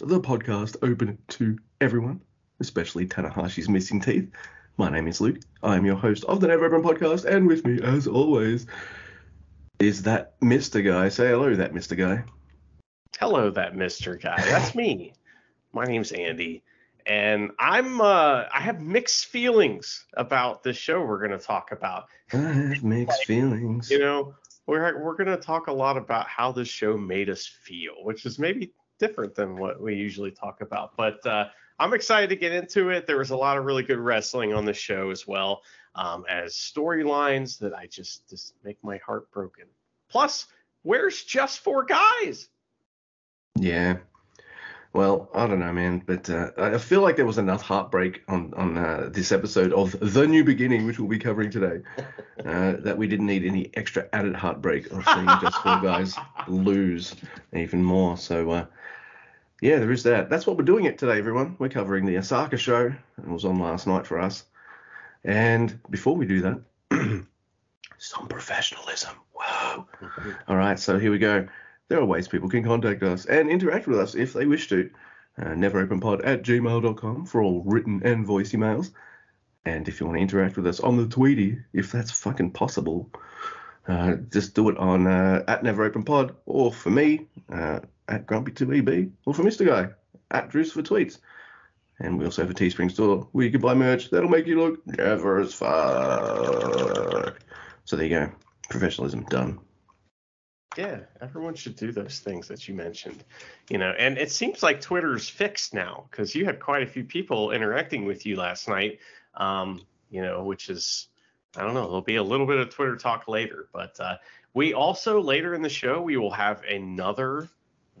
Podcast, the podcast open to everyone, especially Tanahashi's missing teeth. My name is Luke. I am your host of the Never Open Podcast, and with me, as always, is that Mr. Guy. Say hello, that Mr. Guy. Hello, that Mr. Guy. That's me. My name's Andy, and I'm uh, I have mixed feelings about the show we're going to talk about. I have mixed feelings. You know, we're we're going to talk a lot about how this show made us feel, which is maybe different than what we usually talk about. But uh, I'm excited to get into it. There was a lot of really good wrestling on the show as well um, as storylines that I just just make my heart broken. Plus, where's just four guys? Yeah. Well, I don't know, man, but uh, I feel like there was enough heartbreak on on uh, this episode of The New Beginning, which we'll be covering today, uh, that we didn't need any extra added heartbreak of seeing just four guys lose even more. So, uh, yeah, there is that. That's what we're doing it today, everyone. We're covering the Osaka show. It was on last night for us. And before we do that, some professionalism. Whoa. All right, so here we go there are ways people can contact us and interact with us if they wish to. Uh, neveropenpod at gmail.com for all written and voice emails. And if you want to interact with us on the Tweety, if that's fucking possible, uh, just do it on uh, at neveropenpod or for me uh, at grumpy2eb or for Mr. Guy at Drews for tweets. And we also have a Teespring store where you can buy merch that'll make you look never as fuck. So there you go. Professionalism done. Yeah, everyone should do those things that you mentioned. You know, and it seems like Twitter's fixed now because you had quite a few people interacting with you last night. Um, you know, which is I don't know, there'll be a little bit of Twitter talk later, but uh, we also later in the show we will have another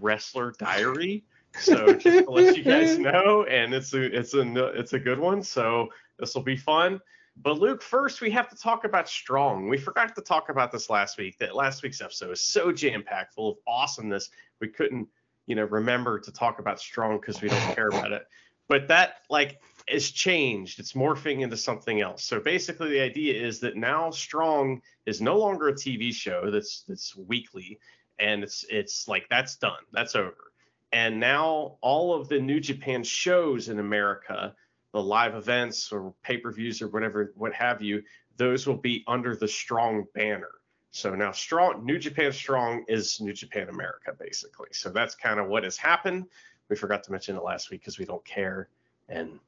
wrestler diary. So just to let you guys know, and it's a it's a it's a good one. So this will be fun. But Luke, first we have to talk about Strong. We forgot to talk about this last week. That last week's episode was so jam-packed, full of awesomeness. We couldn't, you know, remember to talk about Strong because we don't care about it. But that like is changed. It's morphing into something else. So basically, the idea is that now Strong is no longer a TV show that's that's weekly, and it's it's like that's done. That's over. And now all of the New Japan shows in America the live events or pay-per-views or whatever, what have you, those will be under the Strong banner. So now Strong New Japan Strong is New Japan America basically. So that's kind of what has happened. We forgot to mention it last week because we don't care, and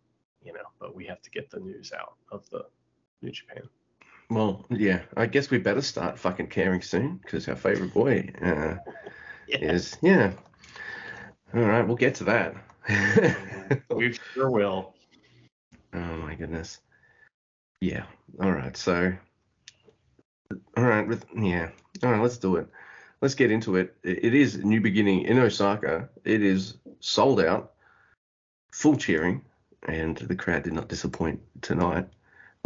you know, but we have to get the news out of the New Japan. Well, yeah, I guess we better start fucking caring soon because our favorite boy uh, yeah. is yeah. All right, we'll get to that. we sure will. Oh my goodness. Yeah. All right. So. All right. With, yeah. All right. Let's do it. Let's get into it. It is a new beginning in Osaka. It is sold out, full cheering, and the crowd did not disappoint tonight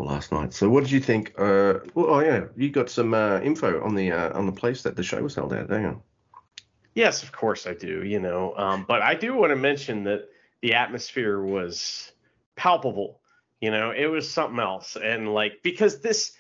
last night. So, what did you think? Uh, well, oh yeah, you got some uh, info on the uh, on the place that the show was held at. Hang. Yes, of course I do. You know, um, but I do want to mention that the atmosphere was palpable. You know, it was something else. And like because this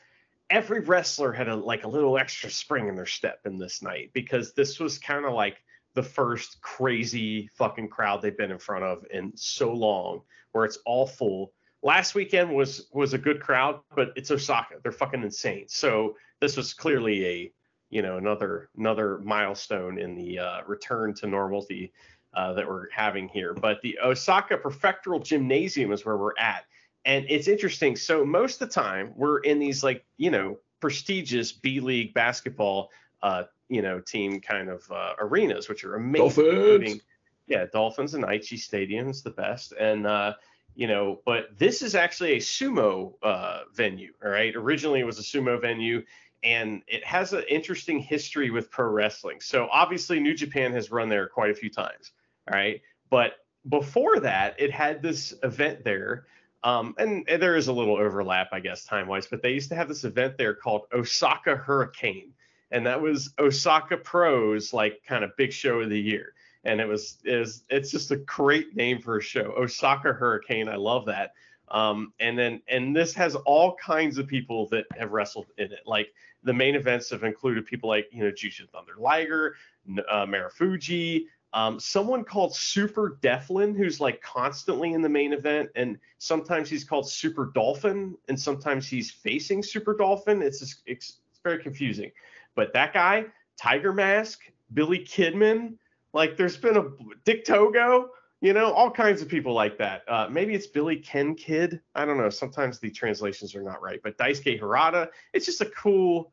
every wrestler had a like a little extra spring in their step in this night because this was kind of like the first crazy fucking crowd they've been in front of in so long where it's all full. Last weekend was was a good crowd, but it's Osaka. They're fucking insane. So this was clearly a you know another another milestone in the uh, return to normalcy uh, that we're having here. But the Osaka Prefectural Gymnasium is where we're at. And it's interesting. So most of the time we're in these like, you know, prestigious B League basketball, uh, you know, team kind of uh, arenas, which are amazing. Dolphins. Yeah, Dolphins and Aichi Stadium is the best. And, uh, you know, but this is actually a sumo uh, venue. All right. Originally, it was a sumo venue and it has an interesting history with pro wrestling. So obviously, New Japan has run there quite a few times. All right. But before that, it had this event there. Um, and, and, there is a little overlap, I guess, time wise, but they used to have this event there called Osaka Hurricane. And that was Osaka Pros, like kind of big show of the year. And it was, is it's just a great name for a show. Osaka Hurricane. I love that. Um, and then, and this has all kinds of people that have wrestled in it. Like the main events have included people like, you know, Jushin Thunder Liger, uh, Marufuji, Um, someone called Super Delfin, who's like constantly in the main event, and sometimes he's called Super Dolphin, and sometimes he's facing Super Dolphin. It's just, it's, it's very confusing. But that guy, Tiger Mask, Billy Kidman, like there's been a Dick Togo, you know, all kinds of people like that. Uh, maybe it's Billyken Kid. I don't know. Sometimes the translations are not right. But Daisuke Harada, it's just a cool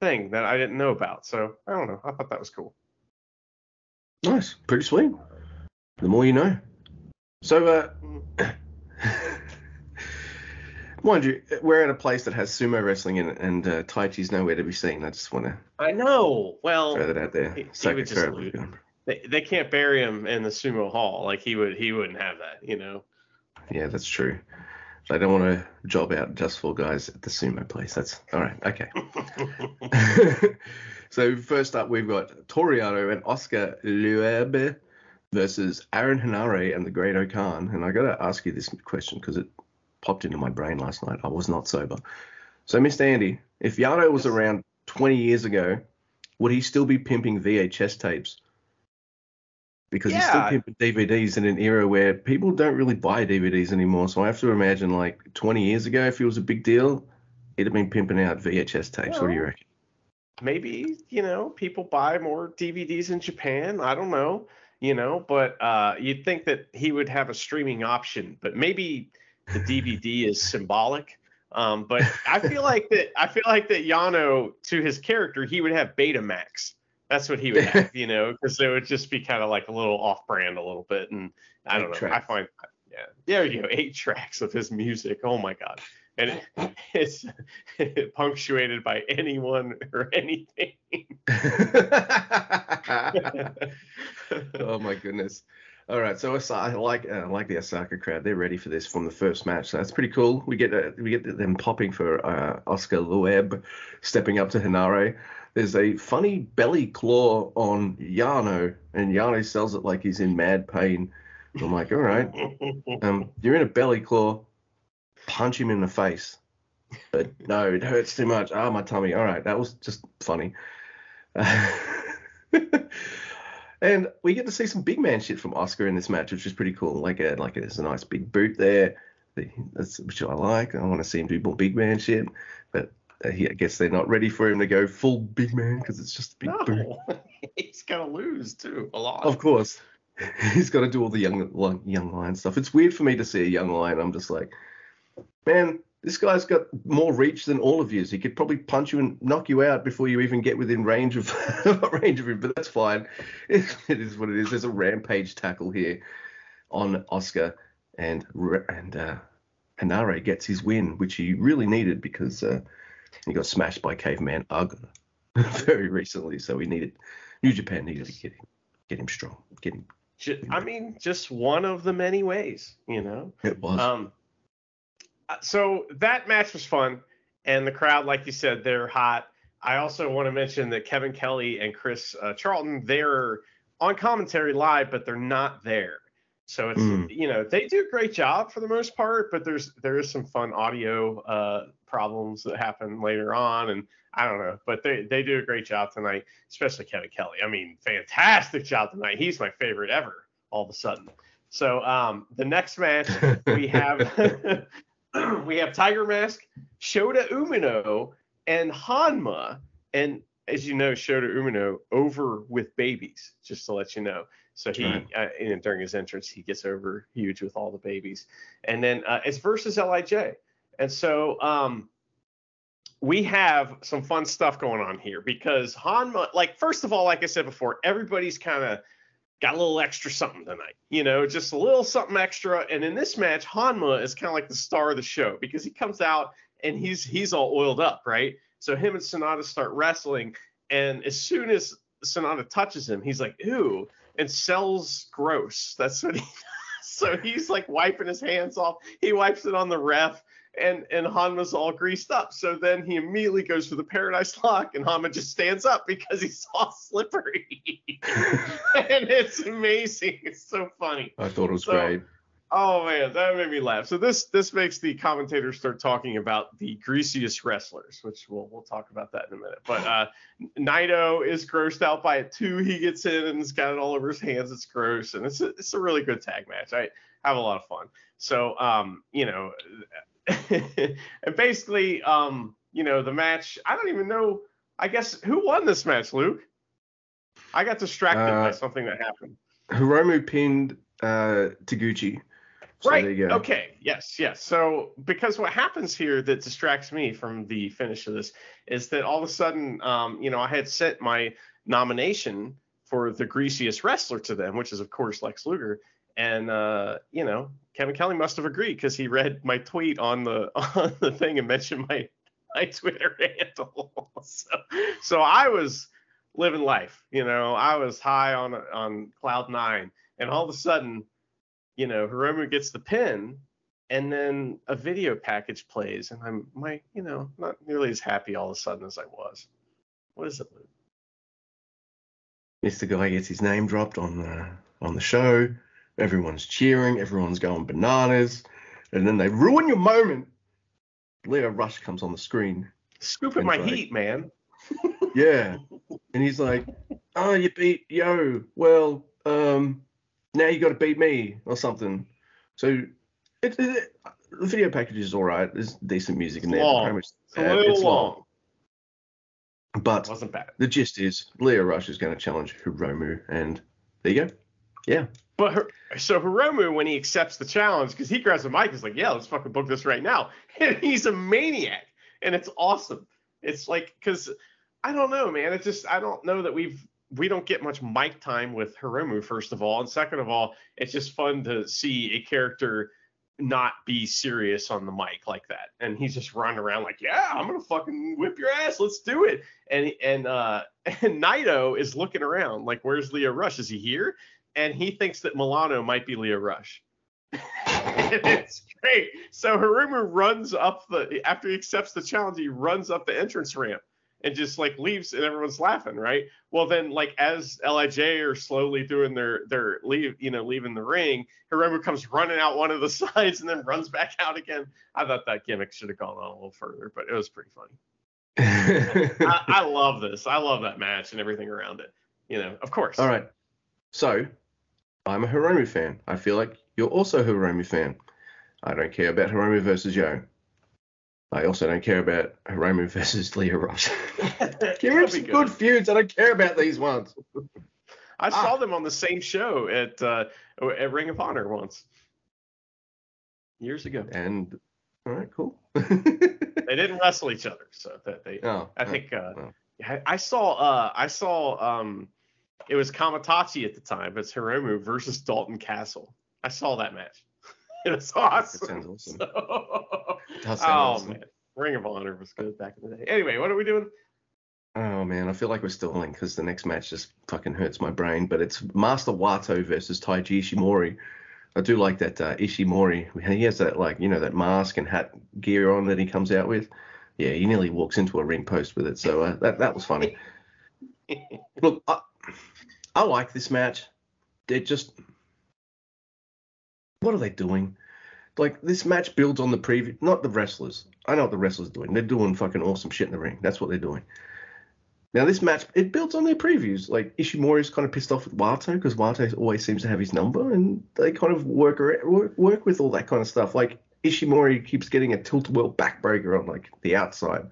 thing that I didn't know about. So I don't know. I thought that was cool. Nice, pretty sweet. The more you know. So, uh, mind you, we're at a place that has sumo wrestling in it, and uh, Taichi's nowhere to be seen. I just want to. I know. Well, throw that out there. He, he would just. They, they can't bury him in the sumo hall. Like he would, he wouldn't have that. You know. Yeah, that's true. They don't want to job out just for guys at the sumo place. That's all right. Okay. so first up, we've got Toru Yano and Oskar Leube versus Aaron Henare and the Great O-Khan. And I got to ask you this question because it popped into my brain last night. I was not sober. So, Mr. Andy, if Yano was around 20 years ago, would he still be pimping VHS tapes? Because yeah. he's still pimping DVDs in an era where people don't really buy DVDs anymore. So I have to imagine like 20 years ago, if it was a big deal, it'd have been pimping out VHS tapes. Well, what do you reckon? Maybe you know people buy more DVDs in Japan. I don't know, you know, but uh, you'd think that he would have a streaming option, but maybe the DVD is symbolic. Um, but I feel like that. I feel like that Yano, to his character, he would have Betamax that's what he would have, you know, because it would just be kind of like a little off-brand a little bit, and I don't eight know. Tracks. I find, yeah, there you go, eight tracks of his music. Oh my god, and it, it's punctuated by anyone or anything. oh my goodness. All right, so I like uh, like the Osaka crowd. They're ready for this from the first match. So that's pretty cool. We get uh, we get them popping for uh, Oskar Leube stepping up to Henare there's a funny belly claw on Yano, and Yano sells it like he's in mad pain. I'm like, all right, um, you're in a belly claw, punch him in the face. But no, it hurts too much. Ah, oh, my tummy. All right, that was just funny. Uh, and we get to see some big man shit from Oscar in this match, which is pretty cool. Like, a, like there's a nice big boot there, that's which I like. I want to see him do more big man shit. But he, I guess they're not ready for him to go full big man because it's just a big no. boot. He's gonna lose too a lot. Of course, he's got to do all the young young lion stuff. It's weird for me to see a young lion. I'm just like, man, this guy's got more reach than all of you. He could probably punch you and knock you out before you even get within range of range of him. But that's fine. It, it is what it is. There's a rampage tackle here on Oscar, and and uh, Henare gets his win, which he really needed because. Uh, he got smashed by Caveman Ugg very recently, so we needed New Japan needed to get him get him strong, get him. I mean, just one of the many ways, you know. It was. Um, so that match was fun, and the crowd, like you said, they're hot. I also want to mention that Kevin Kelly and Chris uh, Charlton, they're on commentary live, but they're not there. So it's mm. you know they do a great job for the most part, but there's there is some fun audio uh, problems that happen later on, and I don't know, but they they do a great job tonight, especially Kevin Kelly. I mean, fantastic job tonight. He's my favorite ever. All of a sudden. So um, the next match we have we have Tiger Mask, Shota Umino, and Honma, and as you know, Shota Umino over with babies. Just to let you know. So he, right. uh, and during his entrance, he gets over huge with all the babies. And then uh, it's versus Lij. And so um, we have some fun stuff going on here because Honma, like first of all, like I said before, everybody's kind of got a little extra something tonight, you know, just a little something extra. And in this match, Honma is kind of like the star of the show because he comes out and he's he's all oiled up, right? So him and Sanada start wrestling, and as soon as Sanada touches him, he's like, "Ooh." and sells gross. That's what he So he's like wiping his hands off. He wipes it on the ref, and and Honma's all greased up. So then he immediately goes for the Paradise Lock, and Honma just stands up because he's all slippery. and it's amazing. It's so funny. I thought it was so, great. Oh man, that made me laugh. So this this makes the commentators start talking about the greasiest wrestlers, which we'll we'll talk about that in a minute. But uh, Naito is grossed out by it too. He gets in and he's got it all over his hands. It's gross, and it's a, it's a really good tag match. I have a lot of fun. So um, you know, and basically um, you know, the match. I don't even know. I guess who won this match, Luke? I got distracted uh, by something that happened. Hiromu pinned uh, Taguchi. So right. Okay. Yes. Yes. So because what happens here that distracts me from the finish of this is that all of a sudden, um, you know, I had sent my nomination for the greasiest wrestler to them, which is of course Lex Luger, and uh, you know, Kevin Kelly must have agreed because he read my tweet on the on the thing and mentioned my my Twitter handle. so, so I was living life, you know, I was high on on cloud nine, and all of a sudden you know, Hiromu gets the pin, and then a video package plays, and I'm my, you know, not nearly as happy all of a sudden as I was. What is it, Luke? Mr. Guy gets his name dropped on the on the show. Everyone's cheering, everyone's going bananas, and then they ruin your moment. Lio Rush comes on the screen. Scooping my like, heat, man. yeah. And he's like, Oh, you beat Yo. Well, um, now you got to beat me or something. So it, it, the video package is all right. There's decent music in there. Long. Much, it's a little it's long. long. But wasn't bad. The gist is Lio Rush is going to challenge Hiromu, and there you go. Yeah. But her, so Hiromu, when he accepts the challenge, because he grabs the mic, he's like, "Yeah, let's fucking book this right now," and he's a maniac, and it's awesome. It's like, because I don't know, man. It's just I don't know that we've we don't get much mic time with Hiromu, first of all, and second of all, it's just fun to see a character not be serious on the mic like that, and he's just running around like, yeah, I'm gonna fucking whip your ass, let's do it, and and uh, and Naito is looking around like, where's Lio Rush? Is he here? And he thinks that Milano might be Lio Rush. it's great. So Hiromu runs up the after he accepts the challenge, he runs up the entrance ramp and just like leaves and everyone's laughing, right? Well, then like as Lij are slowly doing their their leave, you know, leaving the ring, Hiromu comes running out one of the sides and then runs back out again. I thought that gimmick should have gone on a little further, but it was pretty funny. I, I love this. I love that match and everything around it. You know, of course. All right. So I'm a Hiromu fan. I feel like you're also a Hiromu fan. I don't care about Hiromu versus Yo. I also don't care about Hiromu versus Lio Rush. Give me some good. good feuds. I don't care about these ones. I ah. saw them on the same show at uh, at Ring of Honor once years ago. And all right, cool. they didn't wrestle each other, so that they. Oh, I think. Uh, oh. I saw. Uh, I saw. Um, it was Kamaitachi at the time, but it's Hiromu versus Dalton Castle. I saw that match. it was awesome. That sounds awesome. So, oh awesome. man, Ring of Honor was good back in the day. Anyway, what are we doing? Oh man, I feel like we're stalling because the next match just fucking hurts my brain. But it's Master Wato versus Taiji Ishimori. I do like that uh, Ishimori. He has that like you know that mask and hat gear on that he comes out with. Yeah, he nearly walks into a ring post with it. So uh, that that was funny. Look, I, I like this match. It just what are they doing? Like this match builds on the previous, not the wrestlers. I know what the wrestlers are doing. They're doing fucking awesome shit in the ring. That's what they're doing. Now this match it builds on their previews. Like Ishimori's kind of pissed off with Wato because Wato always seems to have his number, and they kind of work work, with all that kind of stuff. Like Ishimori keeps getting a tilt-a-whirl backbreaker on like the outside,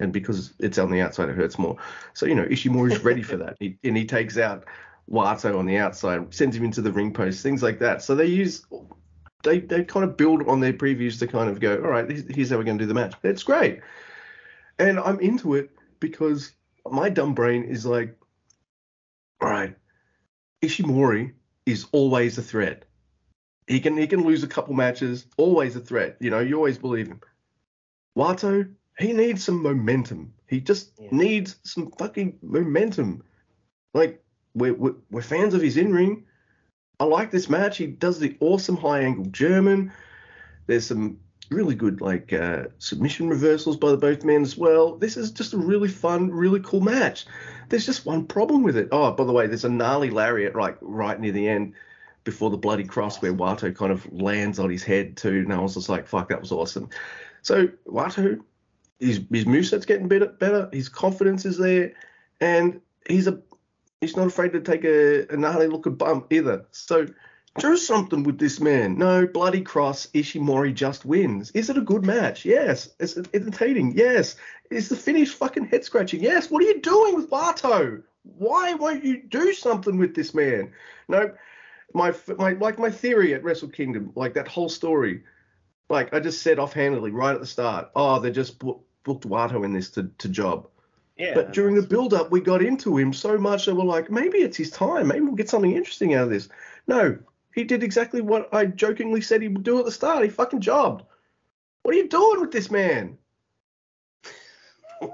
and because it's on the outside, it hurts more. So you know Ishimori's ready for that, he, and he takes out Wato on the outside, sends him into the ring post, things like that. So they use they they kind of build on their previews to kind of go, all right, here's how we're going to do the match. That's great, and I'm into it because my dumb brain is like, all right, Ishimori is always a threat. He can he can lose a couple matches, always a threat. You know, you always believe him. Wato, he needs some momentum. He just yeah. needs some fucking momentum. Like we're, we're, we're fans of his in ring. I like this match. He does the awesome high angle German. There's some really good like uh, submission reversals by the both men as well. This is just a really fun, really cool match. There's just one problem with it. Oh, by the way, there's a gnarly lariat right right near the end before the bloody cross where Wato kind of lands on his head too, and I was just like, fuck, that was awesome. So Wato, his his moveset's getting better, better. His confidence is there, and he's a he's not afraid to take a, a gnarly looking bump either. So do something with this man. No, bloody cross, Ishimori just wins. Is it a good match? Yes. Is it entertaining? Yes. Is the finish fucking head scratching? Yes. What are you doing with Wato? Why won't you do something with this man? No, my my like my theory at Wrestle Kingdom, like that whole story, like I just said offhandedly right at the start. Oh, they're just booked Wato in this to, to job. Yeah. But during the build up, we got into him so much that we're like, maybe it's his time. Maybe we'll get something interesting out of this. No, he did exactly what I jokingly said he would do at the start. He fucking jobbed. What are you doing with this man?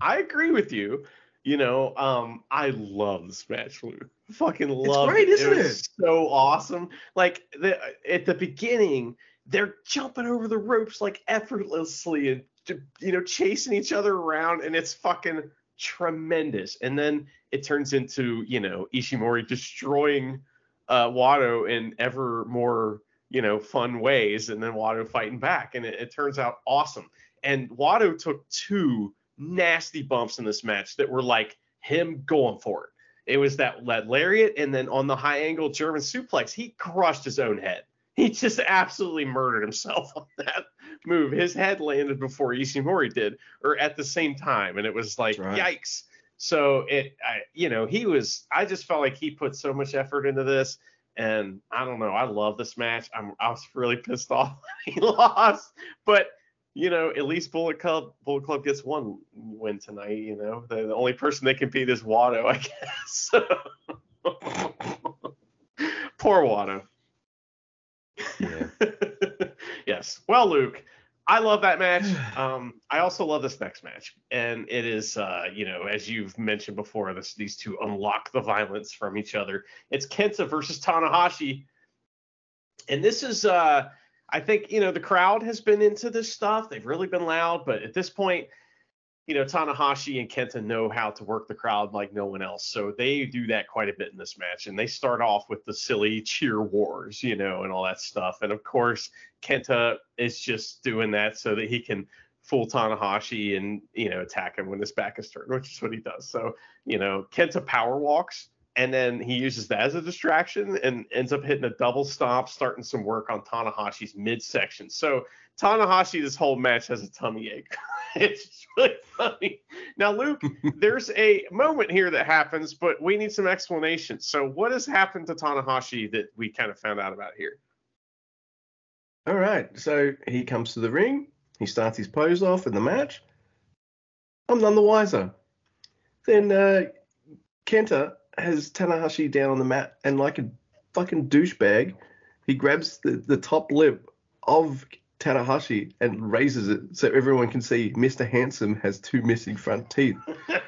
I agree with you. You know, um, I love the match, Luke. Fucking love it's great, it. isn't it? it? So awesome. Like the at the beginning, they're jumping over the ropes like effortlessly and you know chasing each other around, and it's fucking tremendous. And then it turns into you know Ishimori destroying uh, Wato in ever more you know fun ways, and then Wato fighting back, and it, it turns out awesome. And Wato took two nasty bumps in this match that were like him going for it. It was that, that lariat, and then on the high angle German suplex, he crushed his own head. He just absolutely murdered himself on that move. His head landed before Ishimori did, or at the same time, and it was like right. yikes. So it, I, you know, he was. I just felt like he put so much effort into this, and I don't know. I love this match. I'm, I was really pissed off he lost, but you know, at least Bullet Club Bullet Club gets one win tonight. You know, the, the only person they can beat is Wato, I guess. Poor Wato. Yeah. Yes. Well, Luke, I love that match. Um, I also love this next match, and it is, uh, you know, as you've mentioned before, this these two unlock the violence from each other. It's Kenta versus Tanahashi, and this is, uh, I think, you know, the crowd has been into this stuff. They've really been loud, but at this point, you know, Tanahashi and Kenta know how to work the crowd like no one else. So they do that quite a bit in this match. And they start off with the silly cheer wars, you know, and all that stuff. And of course, Kenta is just doing that so that he can fool Tanahashi and, you know, attack him when his back is turned, which is what he does. So, you know, Kenta power walks and then he uses that as a distraction and ends up hitting a double stomp, starting some work on Tanahashi's midsection. So Tanahashi, this whole match has a tummy ache. it's really funny. Now, Luke, there's a moment here that happens, but we need some explanation. So, what has happened to Tanahashi that we kind of found out about here? All right. So he comes to the ring. He starts his pose off in the match. I'm none the wiser. Then uh, Kenta has Tanahashi down on the mat, and like a fucking douchebag, he grabs the, the top lip of Tanahashi and raises it so everyone can see Mr. Handsome has two missing front teeth.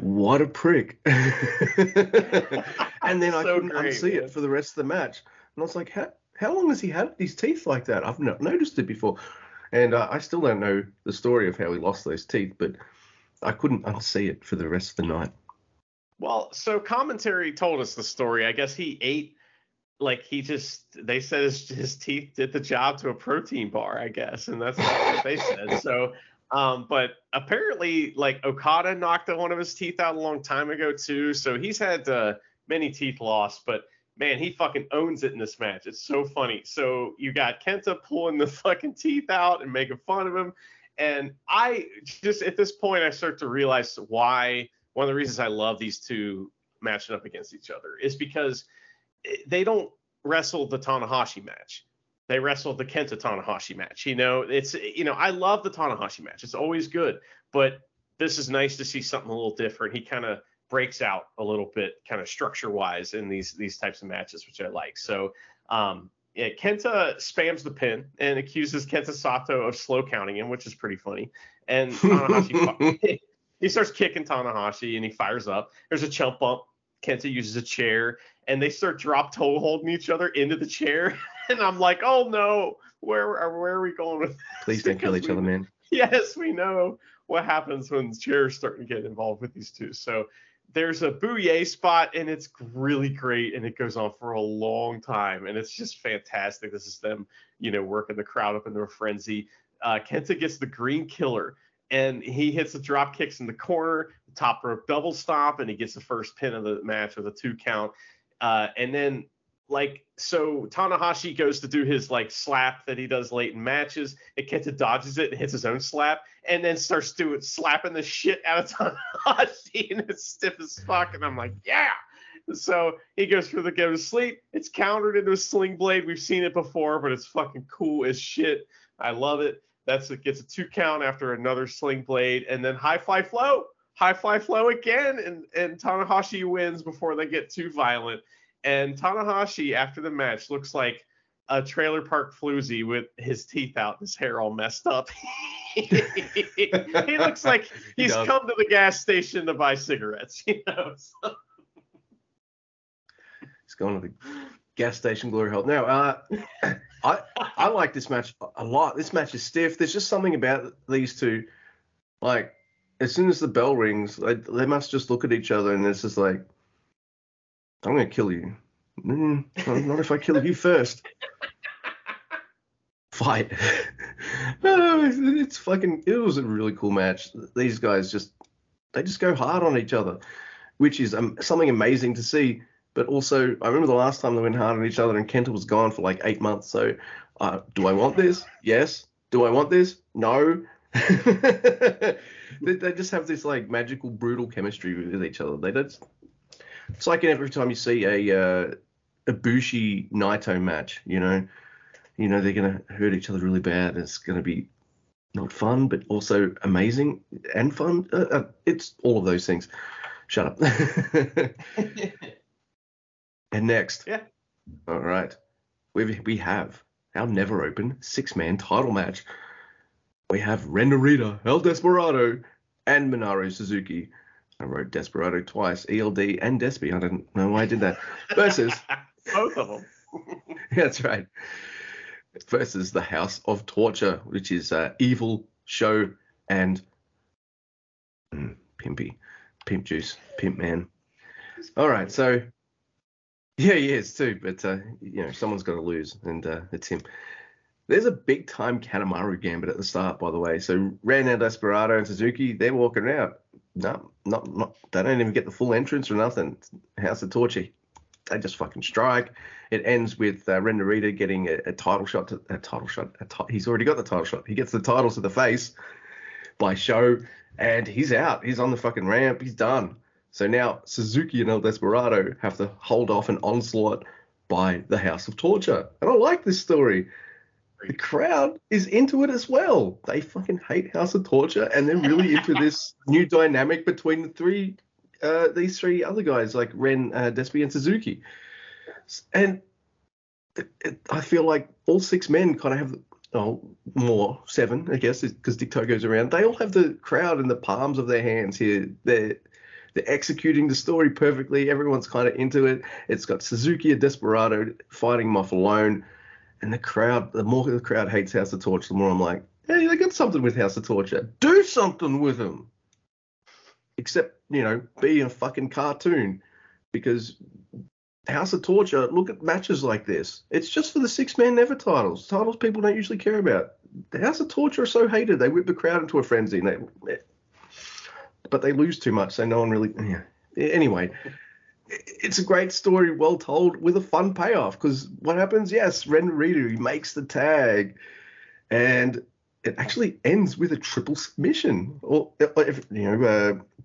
What a prick. and then I couldn't great, unsee man. it for the rest of the match. And I was like, how, how long has he had these teeth like that? I've not noticed it before. And uh, I still don't know the story of how he lost those teeth, but I couldn't unsee it for the rest of the night. Well, so commentary told us the story. I guess he ate like he just they said his, his teeth did the job to a protein bar, I guess, and that's what they said. So um but apparently like Okada knocked one of his teeth out a long time ago too. So he's had uh, many teeth lost, but man, he fucking owns it in this match. It's so funny. So you got Kenta pulling the fucking teeth out and making fun of him. And I just at this point I start to realize why one of the reasons I love these two matching up against each other is because they don't wrestle the Tanahashi match. They wrestle the Kenta Tanahashi match. You know, it's you know, I love the Tanahashi match. It's always good, but this is nice to see something a little different. He kind of breaks out a little bit, kind of structure wise, in these these types of matches, which I like. So, um, yeah, Kenta spams the pin and accuses Kenta Sato of slow counting him, which is pretty funny. And Tanahashi he starts kicking Tanahashi and he fires up. There's a chump bump. Kenta uses a chair and they start drop toe holding each other into the chair. And I'm like, oh no, where are where are we going with this? Please don't kill each we- other, man. Yes, we know what happens when chairs start to get involved with these two. So there's a bouye spot and it's really great and it goes on for a long time and it's just fantastic. This is them, you know, working the crowd up into a frenzy. Uh, Kenta gets the green killer and he hits the drop kicks in the corner, the top rope double stomp, and he gets the first pin of the match with a two count. Uh, and then like so Tanahashi goes to do his like slap that he does late in matches. And Kenta dodges it and hits his own slap, and then starts doing slapping the shit out of Tanahashi, and it's stiff as fuck. And I'm like, yeah. So he goes for the go to sleep. It's countered into a sling blade. We've seen it before, but it's fucking cool as shit. I love it. That's it gets a two count after another sling blade, and then high fly flow, high fly flow again, and and Tanahashi wins before they get too violent. And Tanahashi after the match looks like a trailer park floozy with his teeth out, his hair all messed up. he looks like he's he come to the gas station to buy cigarettes, you know. So. He's going to the gas station glory hole. Now, uh, I I like this match a lot. This match is stiff. There's just something about these two. Like, as soon as the bell rings, they, they must just look at each other and it's just like, I'm gonna kill you. Mm, not if I kill you first. Fight. it's, it's fucking. It was a really cool match. These guys just they just go hard on each other, which is um, something amazing to see. But also, I remember the last time they went hard on each other, and Kenta was gone for like eight months. So, uh, do I want this? Yes. Do I want this? No. they, they, just have this like magical, brutal chemistry with each other. They don't. It's like every time you see a uh, a Bushi Naito match, you know, you know they're gonna hurt each other really bad. It's gonna be not fun, but also amazing and fun. Uh, uh, it's all of those things. Shut up. and next, yeah, all right, we we have our never open six man title match. We have Ren Narita, El Desperado, and Minoru Suzuki I wrote Desperado twice, ELD and Despy. I don't know why I did that. Versus both of them. that's right. Versus the House of Torture, which is uh, evil, Sho, and mm, pimpy, pimp juice, pimp man. All right, so yeah, he is too, but uh, you know someone's got to lose, and uh, it's him. There's a big time Kanemaru gambit at the start, by the way. So Ren Desperado and Suzuki, they're walking out no, not, not they don't even get the full entrance or nothing. House of Torture, they just fucking strike. It ends with uh, Ren getting a, a, title shot to a title shot. A he's already got the title shot. He gets the title to the face by Sho, and he's out. He's on the fucking ramp. He's done. So now Suzuki and El Desperado have to hold off an onslaught by the House of Torture. And I like this story the crowd is into it as well. They fucking hate House of Torture, and they're really into this new dynamic between the three, uh, these three other guys like Ren, uh, Despy, and Suzuki. And it, it, I feel like all six men kind of have, oh, more seven, I guess, because Dick goes around. They all have the crowd in the palms of their hands here. They're they're executing the story perfectly. Everyone's kind of into it. It's got Suzuki and Desperado fighting him off alone and the crowd, the more the crowd hates House of Torture, the more I'm like, hey, they got something with House of Torture. Do something with them. Except, you know, be a fucking cartoon. Because House of Torture, look at matches like this. It's just for the six man never titles. Titles people don't usually care about. The House of Torture are so hated. They whip the crowd into a frenzy. They, but they lose too much, so no one really. Yeah. Anyway, it's a great story, well told, with a fun payoff. Because what happens? Yes, Ren he makes the tag, and it actually ends with a triple submission. Or if, you know, uh,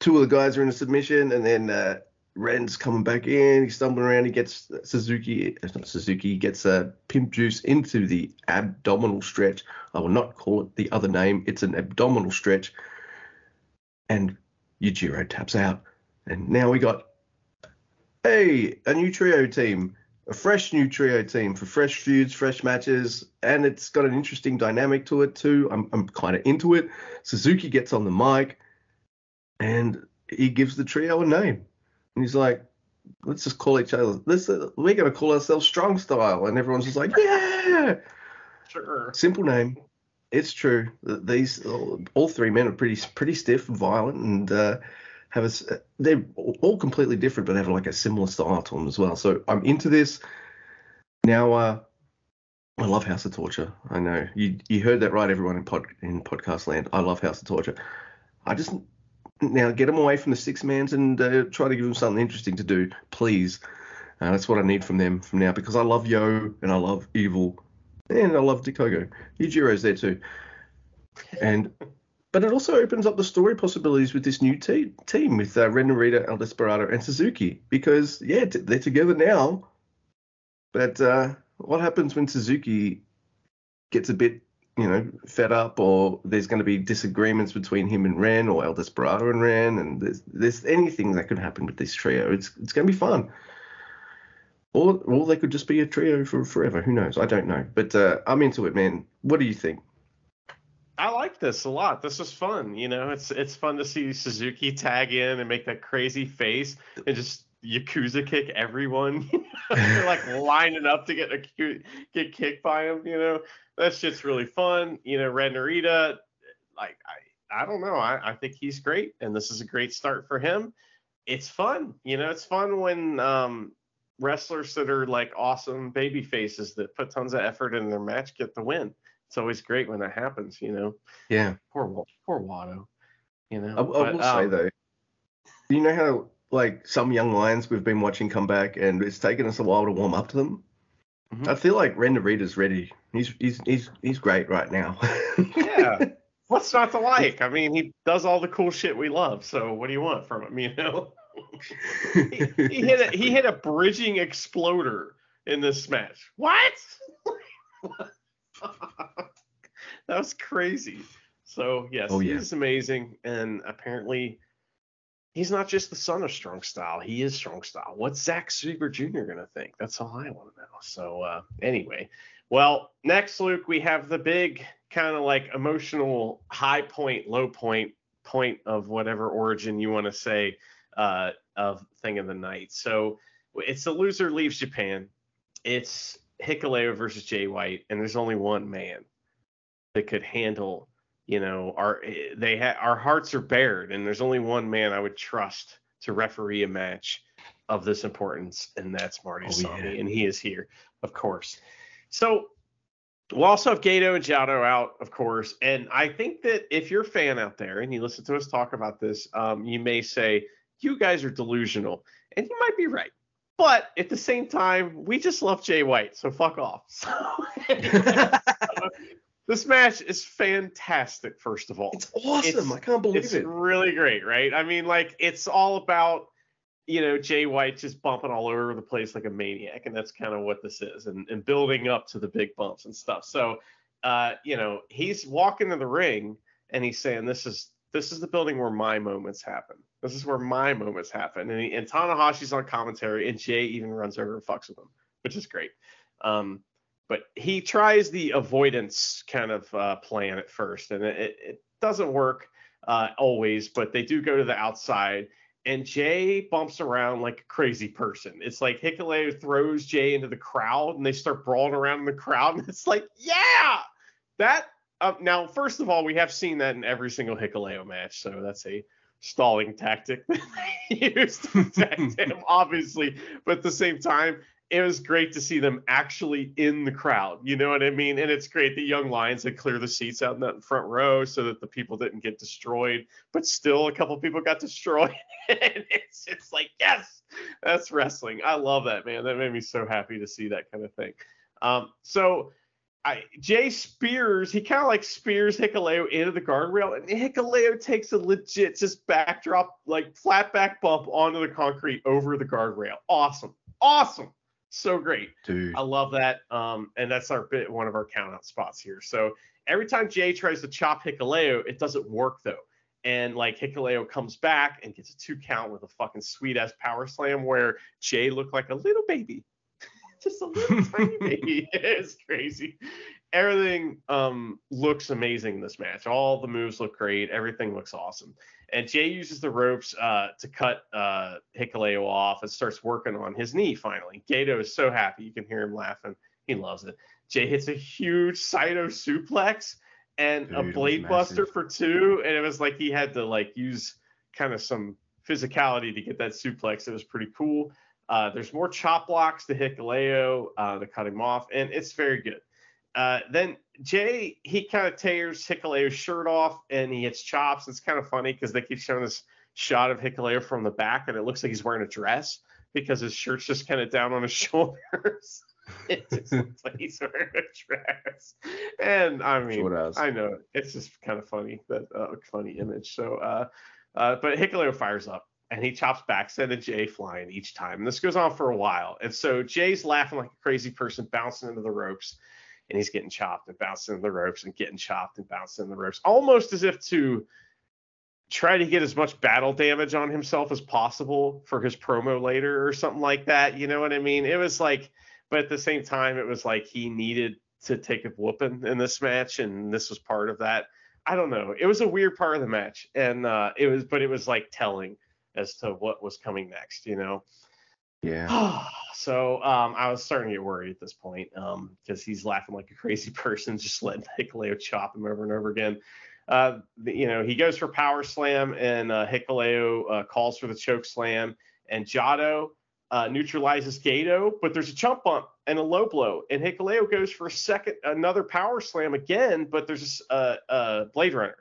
two of the guys are in a submission, and then uh, Ren's coming back in. He's stumbling around. He gets Suzuki. It's not Suzuki. He gets uh, pimp juice into the abdominal stretch. I will not call it the other name. It's an abdominal stretch, and Yujiro taps out. And now we got hey, a new trio team, a fresh new trio team for fresh feuds, fresh matches, and it's got an interesting dynamic to it too. I'm, I'm kind of into it. Suzuki gets on the mic and he gives the trio a name. And he's like, let's just call each other, let's, uh, we're going to call ourselves Strong Style. And everyone's just like, yeah. Sure. Simple name. It's true. These all three men are pretty pretty stiff violent, and uh, have a they're all completely different, but have like a similar style to them as well. So I'm into this now. Uh, I love House of Torture. I know you you heard that right, everyone in pod in podcast land. I love House of Torture. I just now get them away from the six mans and uh, try to give them something interesting to do, please. Uh, that's what I need from them from now because I love Yo and I love Evil and I love Dick Togo. Yujiro's there too. And but it also opens up the story possibilities with this new te- team with uh, Ren Narita, El Desperado, and Suzuki because yeah, t- they're together now. But uh, what happens when Suzuki gets a bit you know, fed up, or there's going to be disagreements between him and Ren, or El Desperado and Ren, and there's, there's anything that could happen with this trio. It's it's going to be fun. Or, or they could just be a trio for forever. Who knows? I don't know. But uh, I'm into it, man. What do you think? I like this a lot. This is fun. You know, it's it's fun to see Suzuki tag in and make that crazy face and just Yakuza kick everyone. They're like lining up to get a, get kicked by him. You know, that shit's really fun. You know, Ren Narita, like I, I don't know. I, I think he's great, and this is a great start for him. It's fun. You know, it's fun when um, wrestlers that are like awesome baby faces that put tons of effort in their match get the win. It's always great when that happens. You know. Yeah. Poor poor Wato. You know. I, I but, will um, say though, you know how like some young lions we've been watching come back, and it's taken us a while to warm up to them. Mhm. I feel like Ren Narita's ready. He's he's he's he's great right now. yeah. What's not to like? I mean, he does all the cool shit we love. So what do you want from him? You know, he, he hit a he hit a bridging exploder in this match. What? that was crazy. So yes, Oh, yeah. he's amazing, and apparently. He's not just the son of Strong Style. He is Strong Style. What's Zack Sabre Jr. gonna think? That's all I want to know. So uh, anyway, well, next, Luke, we have the big kind of like emotional high point, low point, point of whatever origin you want to say uh, of thing of the night. So it's the loser leaves Japan. It's Hikuleo versus Jay White, and there's only one man that could handle. You know, our they ha- our hearts are bared, and there's only one man I would trust to referee a match of this importance, and that's Marty Oh, Sami, yeah. and he is here, of course. So we'll also have Gedo and Jado out, of course. And I think that if you're a fan out there and you listen to us talk about this, um, you may say, you guys are delusional. And you might be right. But at the same time, we just love Jay White, so fuck off. So this match is fantastic, first of all it's awesome. It's- I can't believe it's it. It's really great, right? I mean, like it's all about you know Jay White just bumping all over the place like a maniac, and that's kind of what this is, and, and building up to the big bumps and stuff. So, uh, you know, he's walking to the ring and he's saying, "This is this is the building where my moments happen. This is where my moments happen." And, and Tanahashi's on commentary, and Jay even runs over and fucks with him, which is great. Um, but he tries the avoidance kind of uh, plan at first, and it, it doesn't work uh, always. But they do go to the outside, and Jay bumps around like a crazy person. It's like Hikuleo throws Jay into the crowd, and they start brawling around in the crowd, and it's like, yeah, that. Uh, now, first of all, we have seen that in every single Hikuleo match, so that's a stalling tactic that they used to protect him, obviously. But at the same time, it was great to see them actually in the crowd. You know what I mean? And it's great that Young Lions had clear the seats out in that front row so that the people didn't get destroyed. But still, a couple people got destroyed. and it's it's like yes, that's wrestling. I love that man. That made me so happy to see that kind of thing. Um, so. I, Jay spears, he kind of like spears Hikuleo into the guardrail, and Hikuleo takes a legit just backdrop, like flat back bump onto the concrete over the guardrail. Awesome. Awesome. So great. Dude. I love that. Um, and that's our bit one of our count out spots here. So every time Jay tries to chop Hikuleo, it doesn't work though. And like Hikuleo comes back and gets a two count with a fucking sweet ass power slam where Jay looked like a little baby. Just a little tiny baby. It's crazy. Everything um looks amazing in this match. All the moves look great. Everything looks awesome. And Jay uses the ropes uh, to cut uh, Hikuleo off and starts working on his knee finally. Gedo is so happy. You can hear him laughing. He loves it. Jay hits a huge Saito suplex and Dude, a blade buster for two. And it was like he had to like use kind of some physicality to get that suplex. It was pretty cool. Uh, there's more chop blocks to Hikuleo uh, to cut him off, and it's very good. Uh, then Jay, he kind of tears Hikuleo's shirt off and he hits chops. It's kind of funny because they keep showing this shot of Hikuleo from the back and it looks like he's wearing a dress because his shirt's just kind of down on his shoulders. it just looks like he's wearing a dress. And I mean, I know it's just kind of funny that uh, funny image. So, uh, uh, but Hikuleo fires up and he chops back, sending Jay flying each time. And this goes on for a while. And so Jay's laughing like a crazy person, bouncing into the ropes, and he's getting chopped and bouncing into the ropes and getting chopped and bouncing into the ropes, almost as if to try to get as much battle damage on himself as possible for his promo later or something like that. You know what I mean? It was like, but at the same time, it was like he needed to take a whooping in this match, and this was part of that. I don't know. It was a weird part of the match, and uh, it was, but it was like telling as to what was coming next, you know? Yeah. so um, I was starting to get worried at this point because um, he's laughing like a crazy person, just letting Hikuleo chop him over and over again. Uh, you know, he goes for power slam, and uh, Hikuleo uh, calls for the choke slam, and Jado uh, neutralizes Gedo, but there's a chump bump and a low blow, and Hikuleo goes for a second, another power slam again, but there's a, a Blade Runner,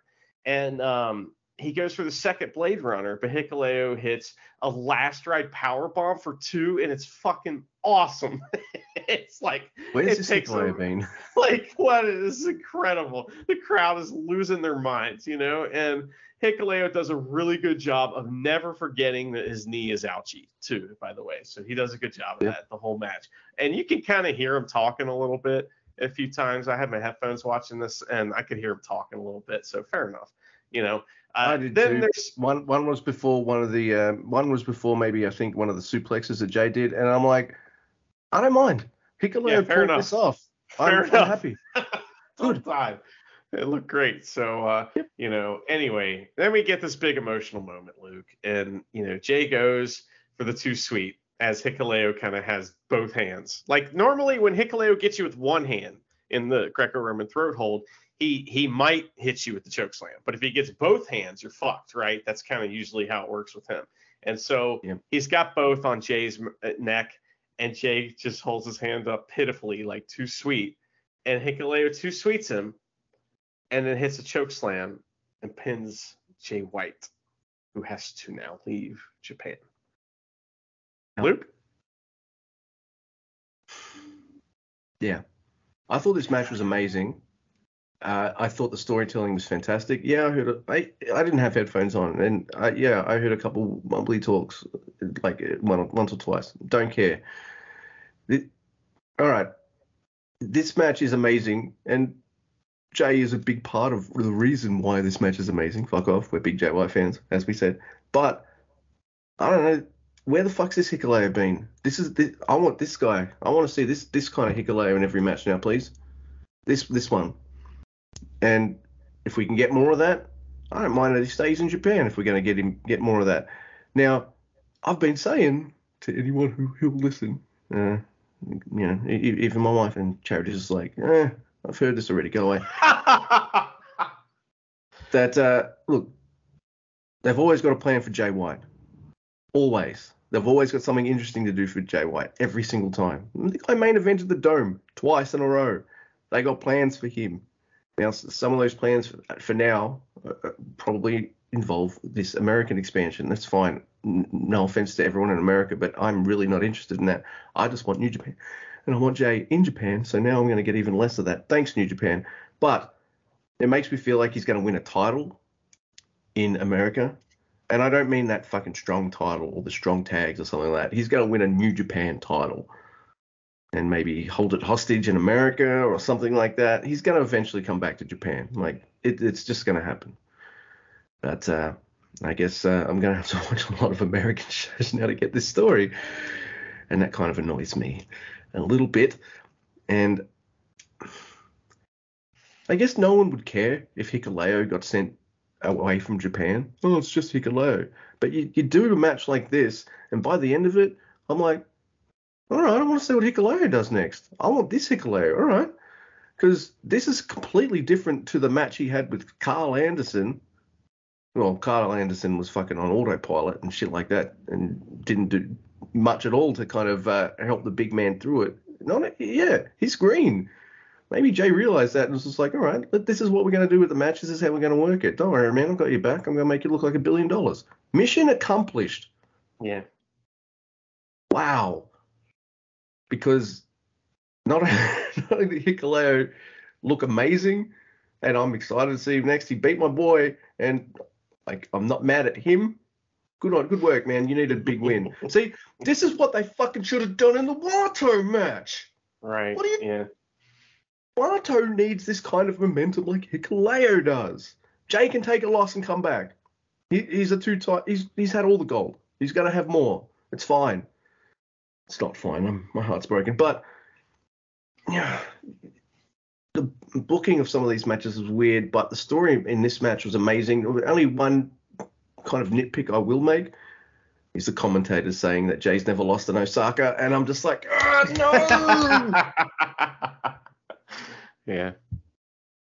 and um, he goes for the second Blade Runner, but Hikuleo hits a last ride power bomb for two, and it's fucking awesome. it's like what is it this been? Like what? This incredible. The crowd is losing their minds, you know. And Hikuleo does a really good job of never forgetting that his knee is ouchy too. By the way, so he does a good job of yep. that the whole match. And you can kind of hear him talking a little bit a few times. I had my headphones watching this, and I could hear him talking a little bit. So fair enough you know. Uh, I did then too. There's... One one was before one of the um, one was before maybe I think one of the suplexes that Jay did, and I'm like, I don't mind. Hikuleo yeah, pulled enough. this off. Fair I'm, enough. I'm happy. Good time. It looked great. So uh, yep. you know, anyway, then we get this big emotional moment, Luke, and you know, Jay goes for the two sweet as Hikuleo kind of has both hands. Like normally when Hikuleo gets you with one hand in the Greco-Roman throat hold, he he might hit you with the choke slam, but if he gets both hands, you're fucked, right? That's kind of usually how it works with him. And so yeah. he's got both on Jay's uh, neck, and Jay just holds his hand up pitifully, like too sweet, and Hikuleo too sweets him, and then hits a choke slam and pins Jay White, who has to now leave Japan. Luke. Yeah, I thought this match was amazing. Uh, I thought the storytelling was fantastic. Yeah, I heard. A, I I didn't have headphones on, and I, yeah, I heard a couple mumbly talks, like one once or twice. Don't care. The, all right, this match is amazing, and Jay is a big part of the reason why this match is amazing. Fuck off, we're big JY fans, as we said. But I don't know where the fuck's this Hikuleo been. This is this, I want this guy. I want to see this this kind of Hikuleo in every match now, please. This this one. And if we can get more of that, I don't mind that he stays in Japan if we're going to get him get more of that. Now, I've been saying to anyone who will listen, uh, you know, even my wife and Charity's just like, eh, I've heard this already. Go away. that uh, look, they've always got a plan for Jay White. Always. They've always got something interesting to do for Jay White every single time. The guy main evented the Dome twice in a row. They got plans for him. Now, some of those plans for, now uh, uh, probably involve this American expansion. That's fine. No offense to everyone in America, but I'm really not interested in that. I just want New Japan. And I want Jay in Japan, so now I'm going to get even less of that. Thanks, New Japan. But it makes me feel like he's going to win a title in America. And I don't mean that fucking strong title or the strong tags or something like that. He's going to win a New Japan title and maybe hold it hostage in America or something like that. He's going to eventually come back to Japan. Like it, it's just going to happen. But uh, I guess uh, I'm going to have to watch a lot of American shows now to get this story, and that kind of annoys me a little bit. And I guess no one would care if Hikuleo got sent away from Japan. Oh, it's just Hikuleo. But you, you do a match like this, and by the end of it, I'm like, all right, I want to see what Hikuleo does next. I want this Hikuleo. All right. Because this is completely different to the match he had with Carl Anderson well, Carl Anderson was fucking on autopilot and shit like that, and didn't do much at all to kind of uh, help the big man through it. Not, yeah, he's green. Maybe Jay realized that and was just like, all right, but this is what we're going to do with the match. This is how we're going to work it. Don't worry, man. I've got your back. I'm going to make you look like a billion dollars. Mission accomplished. Yeah. Wow. Because not, not only did Hikuleo look amazing, and I'm excited to see him next. He beat my boy, and like I'm not mad at him. Good on, good work, man. You need a big win. see, this is what they fucking should have done in the Wato match. Right. What do you- Yeah. Wato needs this kind of momentum like Hikuleo does. Jay can take a loss and come back. He, he's a two time. He's he's had all the gold. He's gonna have more. It's fine. It's not fine. I'm, my heart's broken. But yeah, the booking of some of these matches was weird. But the story in this match was amazing. Only one kind of nitpick I will make is the commentators saying that Jay's never lost in Osaka, and I'm just like, ah, no. yeah.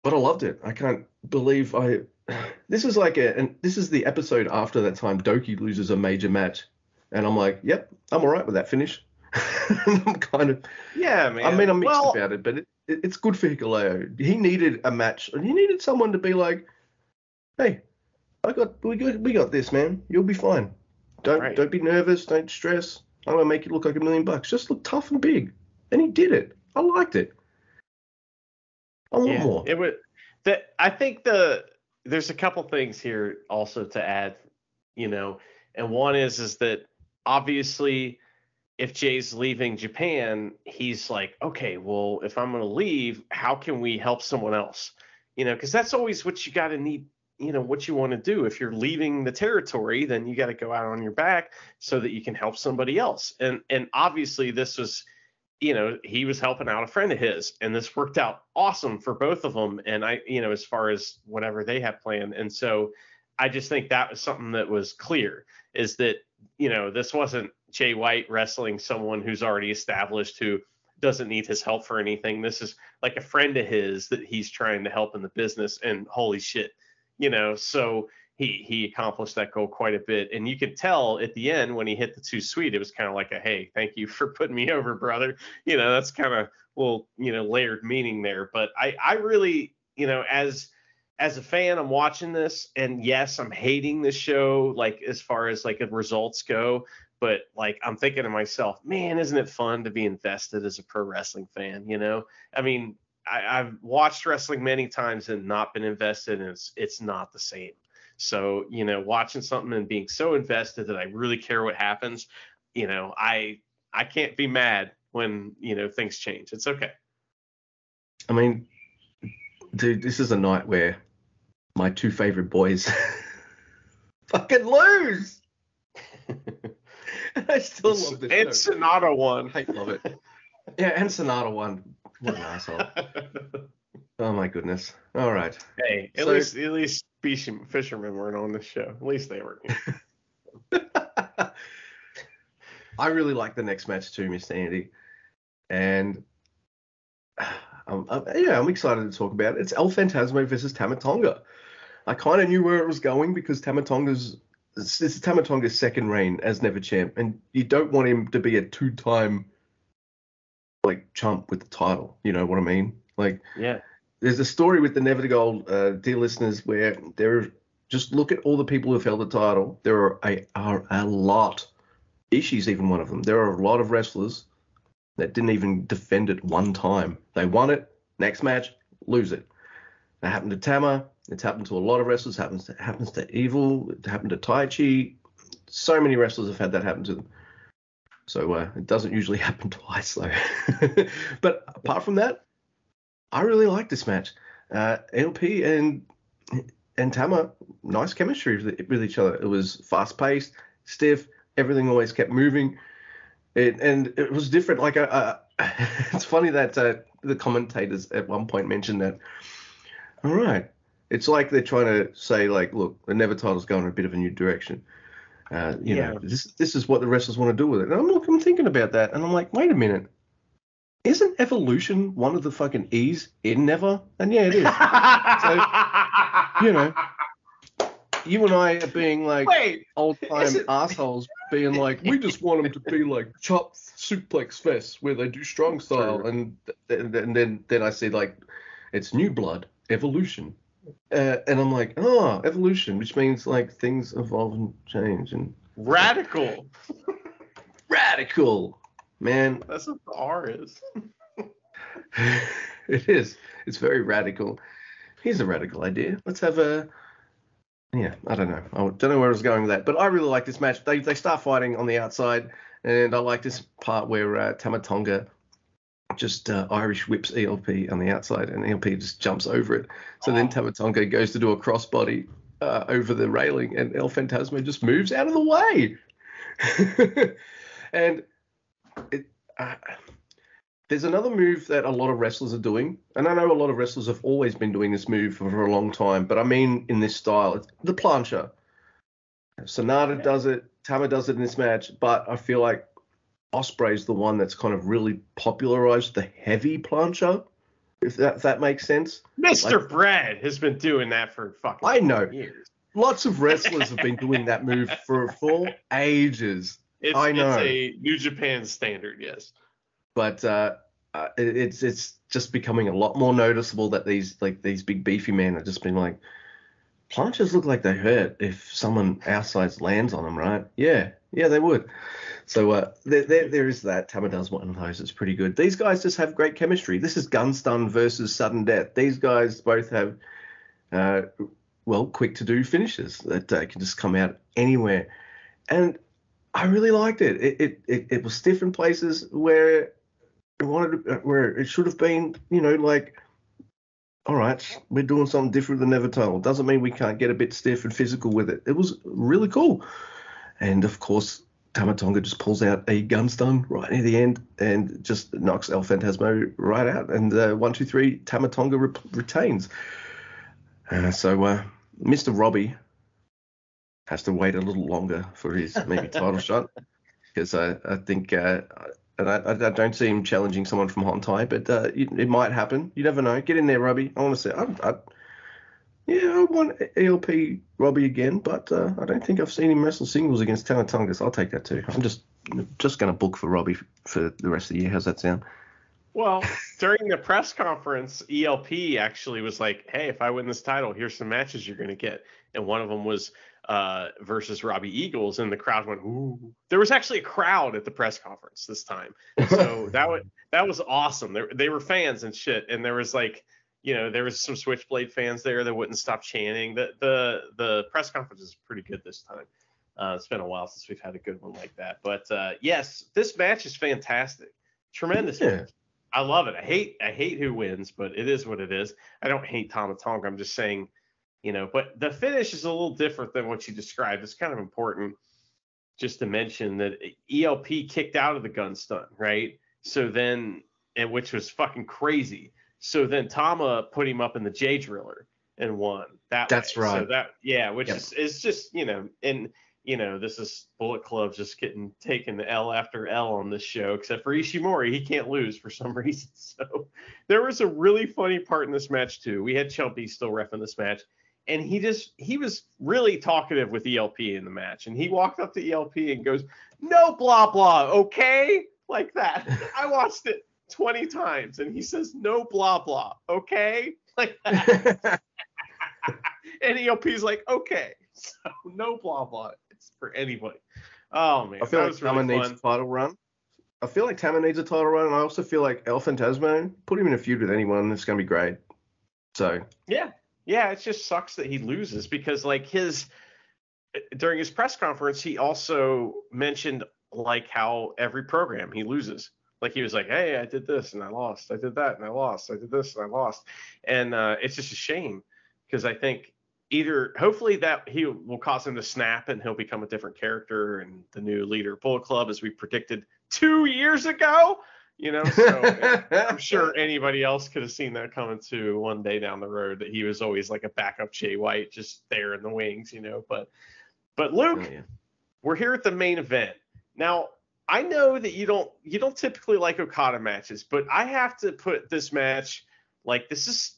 but I loved it. I can't believe I. This is like a, and this is the episode after that time Douki loses a major match, and I'm like, yep, I'm all right with that finish. I'm kind of, Yeah, man. I mean, I'm mixed well, about it, but it, it, it's good for Hikuleo. He needed a match, and he needed someone to be like, hey, I got, we got, we got this, man. You'll be fine. Don't, Right. don't be nervous. Don't stress. I'm gonna make you look like a million bucks. Just look tough and big, and he did it. I liked it. I want yeah, more. It would. That I think the there's a couple things here also to add, you know, and one is is that obviously if Jay's leaving Japan, he's like, okay, well, if I'm going to leave, how can we help someone else? You know, because that's always what you got to need. You know what you want to do. If you're leaving the territory, then you got to go out on your back so that you can help somebody else. And and obviously this was you know, he was helping out a friend of his, and this worked out awesome for both of them. And I, you know, as far as whatever they have planned, and so I just think that was something that was clear is that you know this wasn't Jay White wrestling someone who's already established who doesn't need his help for anything. This is like a friend of his that he's trying to help in the business, and holy shit, you know, so he he accomplished that goal quite a bit. And you could tell at the end when he hit the two sweet it was kind of like a hey thank you for putting me over brother. You know that's kind of well you know layered meaning there. But i i really you know as as a fan i'm watching this and yes i'm hating the show like as far as like the results go but like i'm thinking to myself man isn't it fun to be invested as a pro wrestling fan you know i mean I, i've watched wrestling many times and not been invested and it's it's not the same so, you know, watching something and being so invested that I really care what happens, you know, I I can't be mad when, you know, things change. It's okay. I mean, dude, this is a night where my two favorite boys fucking lose. I still love this and show. Sanada won. I love it. Yeah, and Sanada won. What an asshole. Oh my goodness. All right. hey, at So- least at least fishermen, fishermen weren't on this show. At least they were. I really like the next match too, Mr. Andy. And um, uh, yeah, I'm excited to talk about it. It's El Phantasmo versus Tama Tonga. I kind of knew where it was going because Tama Tonga's this is Tama Tonga's second reign as never champ, and you don't want him to be a two-time like chump with the title. You know what I mean? Like yeah. there's a story with the Never to Gold, uh, dear listeners, where there are just look at all the people who've held the title. There are a, are a lot. Ishii's even one of them. There are a lot of wrestlers that didn't even defend it one time. They won it, next match, lose it. That happened to Tama. It's happened to a lot of wrestlers. happens to, happens to Evil. It happened to Taichi. So many wrestlers have had that happen to them. So uh, it doesn't usually happen twice though. but apart from that, I really like this match. Uh, ELP and and Tama, nice chemistry with each other. It was fast paced, stiff. Everything always kept moving. It, and it was different. Like, uh, uh, it's funny that uh, the commentators at one point mentioned that. All right, it's like they're trying to say, like, look, the Never title's going in a bit of a new direction. Uh, you Yeah. know, this this is what the wrestlers want to do with it. And I'm look, I'm thinking about that, and I'm like, wait a minute, isn't evolution one of the fucking E's in Never? And yeah, it is. you know. You and I are being like Wait, old time it- assholes, being like, we just want them to be like chop suplex fest where they do strong style, and and, and then then I see like it's new blood evolution, uh, and I'm like, oh, evolution, which means like things evolve and change and radical. radical, man. That's what the R is. it is. It's very radical. Here's a radical idea. Let's have a. Yeah, I don't know. I don't know where I was going with that, but I really like this match. They they start fighting on the outside, and I like this part where uh, Tama Tonga just uh, Irish whips ELP on the outside, and ELP just jumps over it. So then Oh. Tama Tonga goes to do a crossbody uh, over the railing, and El Phantasmo just moves out of the way. and it, uh, there's another move that a lot of wrestlers are doing, and I know a lot of wrestlers have always been doing this move for, for a long time, but I mean in this style, it's the plancha. Sanada does it, Tama does it in this match, but I feel like Ospreay's the one that's kind of really popularized the heavy plancha, if that if that makes sense. Mr. Like- Bread has been doing that for fucking I know. years. Lots of wrestlers have been doing that move for for ages. It's, I know. it's a New Japan standard, yes. But uh, uh, it's it's just becoming a lot more noticeable that these like these big beefy men are just being like planches look like they hurt if someone outside lands on them, right? Yeah, yeah, they would. So uh, there, there, there is that. Tama does one of those. It's pretty good. These guys just have great chemistry. This is Gunstun versus Sudden Death. These guys both have, uh, well, quick to do finishes that uh, can just come out anywhere. And I really liked it. It it, it, it was stiff in places where it wanted to, where it should have been, you know, like, all right, we're doing something different than Never Told. Doesn't mean we can't get a bit stiff and physical with it. It was really cool. And of course, Tama Tonga just pulls out a gun stun right near the end and just knocks El Phantasmo right out. And uh, one, two, three, Tama Tonga re- retains. Uh, so uh, Mr. Robbie has to wait a little longer for his maybe title shot because I, I think uh, and I, I don't see him challenging someone from Hot Hontai, but uh, it, it might happen. You never know. Get in there, Robbie. I want to see. I, I, yeah, I want ELP Robbie again, but uh, I don't think I've seen him wrestle singles against Tama Tonga, so I'll take that too. I'm just just going to book for Robbie for the rest of the year. How's that sound? Well, during the press conference, ELP actually was like, "Hey, if I win this title, here's some matches you're going to get." And one of them was uh, versus Robbie Eagles, and the crowd went, "Ooh!" There was actually a crowd at the press conference this time, so that was that was awesome. They, they were fans and shit, and there was like, you know, there was some Switchblade fans there that wouldn't stop chanting. The the the press conference is pretty good this time. Uh, it's been a while since we've had a good one like that, but uh, yes, this match is fantastic, tremendous. Yeah. match. I love it. I hate I hate who wins, but it is what it is. I don't hate Tama Tonga. I'm just saying, you know, but the finish is a little different than what you described. It's kind of important just to mention that ELP kicked out of the gun stun, right? So then, and which was fucking crazy. So then Tama put him up in the Jay Driller and won that. That's way. So right. that yeah, which Yep. is just you know, and you know, this is Bullet Club just getting taken the L after L on this show, except for Ishimori. He can't lose for some reason. So there was a really funny part in this match too. We had Chumpy still refing this match, and he just he was really talkative with ELP in the match. And he walked up to ELP and goes, No blah blah, okay? Like that. I watched it 20 times and he says no blah blah, okay? Like that. and ELP's like, okay. So no blah blah. It's for anybody. Oh man, I feel that like was Tama really needs a title run. I feel like Tama needs a title run, and I also feel like El Phantasmo, put him in a feud with anyone, it's going to be great. So, Yeah, yeah. It just sucks that he loses because like his during his press conference, he also mentioned like how every program he loses. Like he was like, "Hey, I did this and I lost. I did that and I lost. I did this and I lost." And uh, it's just a shame because I think either hopefully that he will cause him to snap and he'll become a different character and the new leader of Bullet Club as we predicted two years ago. You know, so I'm sure anybody else could have seen that coming too one day down the road that he was always like a backup Jay White just there in the wings, you know. But but Luke, Oh, yeah. we're here at the main event. Now, I know that you don't you don't typically like Okada matches, but I have to put this match like this is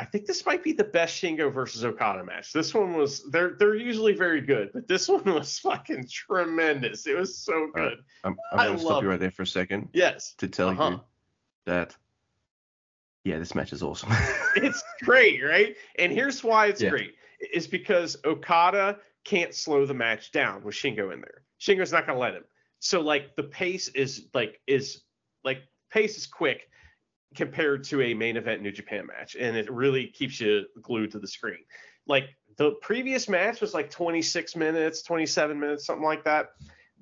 I think this might be the best Shingo versus Okada match. This one was they're they're usually very good, but this one was fucking tremendous. It was so good. Right. I'm, I'm gonna stop you right there for a second. Yes. To tell uh-huh. you that yeah, this match is awesome. it's great, right? And here's why it's yeah. great. Is because Okada can't slow the match down with Shingo in there. Shingo's not gonna let him. So like the pace is like is like pace is quick compared to a main event New Japan match, and it really keeps you glued to the screen. Like the previous match was like 26 minutes, 27 minutes, something like that.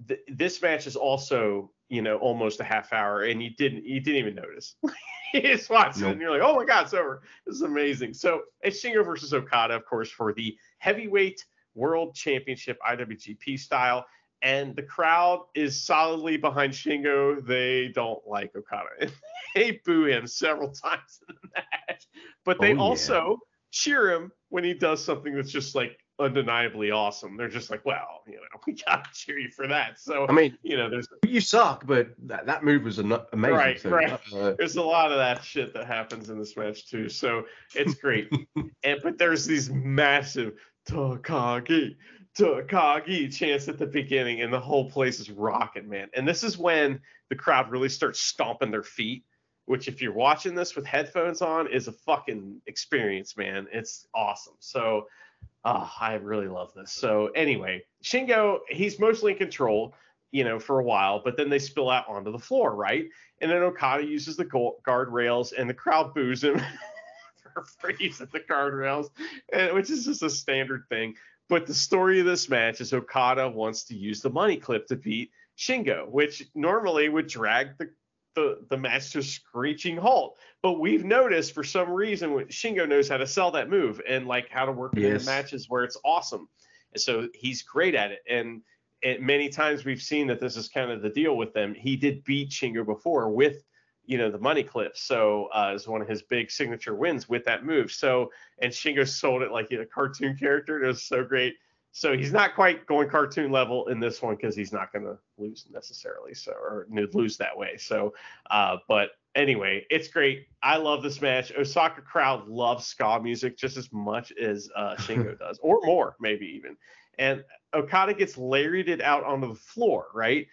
Th- this match is also, you know, almost a half hour, and you didn't you didn't even notice. you just watched nope. it, and you're like, oh my god, it's over. This is amazing. So it's Shingo versus Okada, of course, for the heavyweight world championship IWGP style and the crowd is solidly behind Shingo. They don't like Okada. they boo him several times in the match, but they oh, also cheer him when he does something that's just like undeniably awesome. They're just like, well, you know, we gotta cheer you for that. So I mean, you know, there's you suck, but that, that move was amazing. Right, so, right. Uh, there's a lot of that shit that happens in this match too. So it's great. and but there's these massive Takagi Takagi chance at the beginning, and the whole place is rocking, man. And this is when the crowd really starts stomping their feet, which, if you're watching this with headphones on, is a fucking experience, man. It's awesome. So, uh, I really love this. So, anyway, Shingo, he's mostly in control, you know, for a while, but then they spill out onto the floor, right? And then Okada uses the guardrails, and the crowd boos him. for freeze at the guardrails, which is just a standard thing. But the story of this match is Okada wants to use the money clip to beat Shingo, which normally would drag the the, the match to screeching halt. But we've noticed for some reason Shingo knows how to sell that move and like how to work it yes. in matches where it's awesome. And so he's great at it. And it, many times we've seen that this is kind of the deal with them. He did beat Shingo before with you know the money clip. So uh, is one of his big signature wins with that move. So and Shingo sold it like a cartoon character. It was so great. So he's not quite going cartoon level in this one because he's not going to lose necessarily. So or lose that way. So uh, but anyway, it's great. I love this match. Osaka crowd loves ska music just as much as uh, Shingo does, or more maybe even. And Okada gets lariated out onto the floor, right?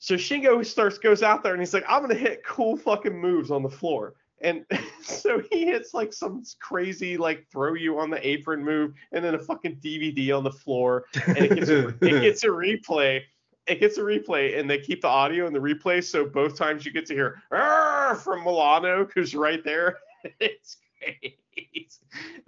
So Shingo starts goes out there and he's like, I'm gonna hit cool fucking moves on the floor. And so he hits like some crazy like throw you on the apron move and then a fucking DVD on the floor. And it gets a, it gets a replay. It gets a replay and they keep the audio in the replay. So both times you get to hear from Milano who's right there. it's great.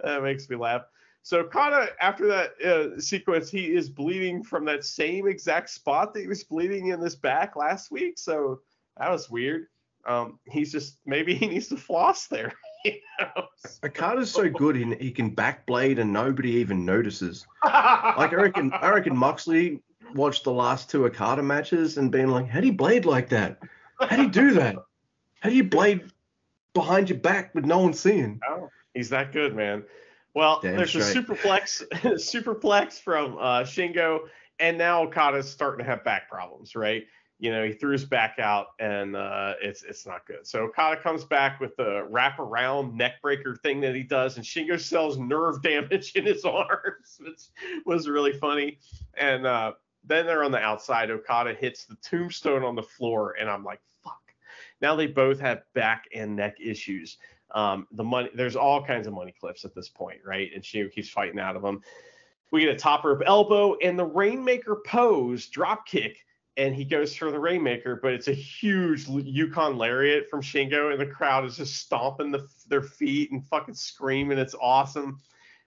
that makes me laugh. So Kana, after that uh, sequence, he is bleeding from that same exact spot that he was bleeding in his back last week. So that was weird. Um, he's just maybe he needs to floss there. You know? Okada's so good, he, he can backblade and nobody even notices. like I reckon, I reckon Moxley watched the last two Okada matches and being like, "How do you blade like that? How do you do that? How do you blade behind your back with no one seeing?" Oh, he's that good, man. Well, Damn there's straight. a superplex, superplex from uh, Shingo, and now Okada's starting to have back problems, right? You know, he threw his back out, and uh, it's it's not good. So Okada comes back with the wrap around neck breaker thing that he does, and Shingo sells nerve damage in his arms, which was really funny. And uh, then they're on the outside. Okada hits the tombstone on the floor, and I'm like, fuck. Now they both have back and neck issues. Um, the money, there's all kinds of money clips at this point, right? And Shingo keeps fighting out of them. We get a top rope elbow and the Rainmaker pose drop kick, and he goes for the Rainmaker, but it's a huge Yukon lariat from Shingo, and the crowd is just stomping the, their feet and fucking screaming. It's awesome.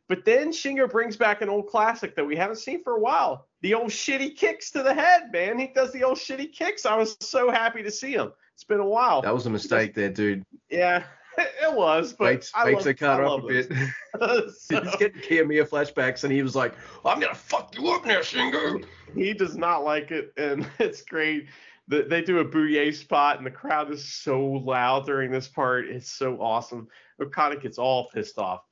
But then Shingo brings back an old classic that we haven't seen for a while. The old shitty kicks to the head, man. He does the old shitty kicks. I was so happy to see him. It's been a while. That was a mistake there, dude. Yeah, it was, but Bates, I Bates cut off a bit. so, He's getting Kiyomiya flashbacks, and he was like, "I'm gonna fuck you up now, Shingo." He does not like it, and it's great. they do a bouye spot, and the crowd is so loud during this part. It's so awesome. Okada gets all pissed off.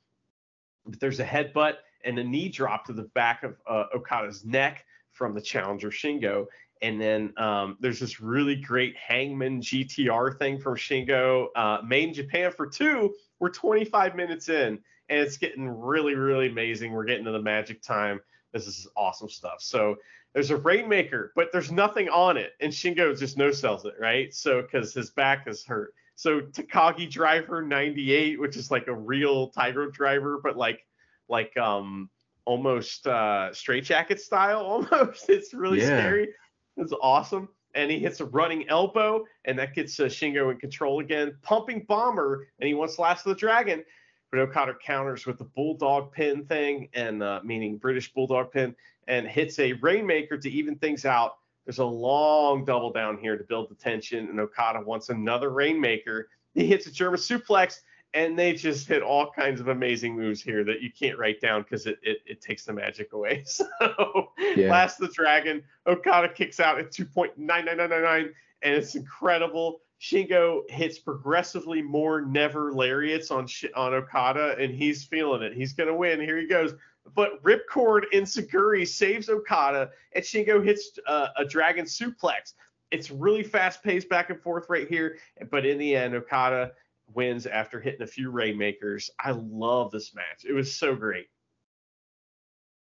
But there's a headbutt and a knee drop to the back of uh, Okada's neck from the challenger Shingo, And then um, there's this really great Hangman GTR thing from Shingo, uh, made in Japan for two. We're 25 minutes in, and it's getting really, really amazing. We're getting to the magic time. This is awesome stuff. So there's a Rainmaker, but there's nothing on it, and Shingo just no sells it, right? So because his back is hurt. So Takagi Driver 98, which is like a real Tiger driver, but like like um almost uh straight jacket style almost. It's really Yeah. scary. It's awesome. And he hits a running elbow, and that gets uh, Shingo in control again. Pumping bomber, and he wants Last of the Dragon. But Okada counters with the bulldog pin thing, and uh, meaning British bulldog pin, and hits a rainmaker to even things out. There's a long double down here to build the tension, and Okada wants another rainmaker. He hits a German suplex, and they just hit all kinds of amazing moves here that you can't write down because it, it, it takes the magic away. So Yeah. Last the Dragon, Okada kicks out at 2.99999, and it's incredible. Shingo hits progressively more never lariats on on Okada, and he's feeling it. He's gonna win. Here he goes. But Ripcord in enzuigiri saves Okada, and Shingo hits uh, a dragon suplex. It's really fast paced back and forth right here, but in the end, Okada wins after hitting a few rainmakers. I love this match. It was so great.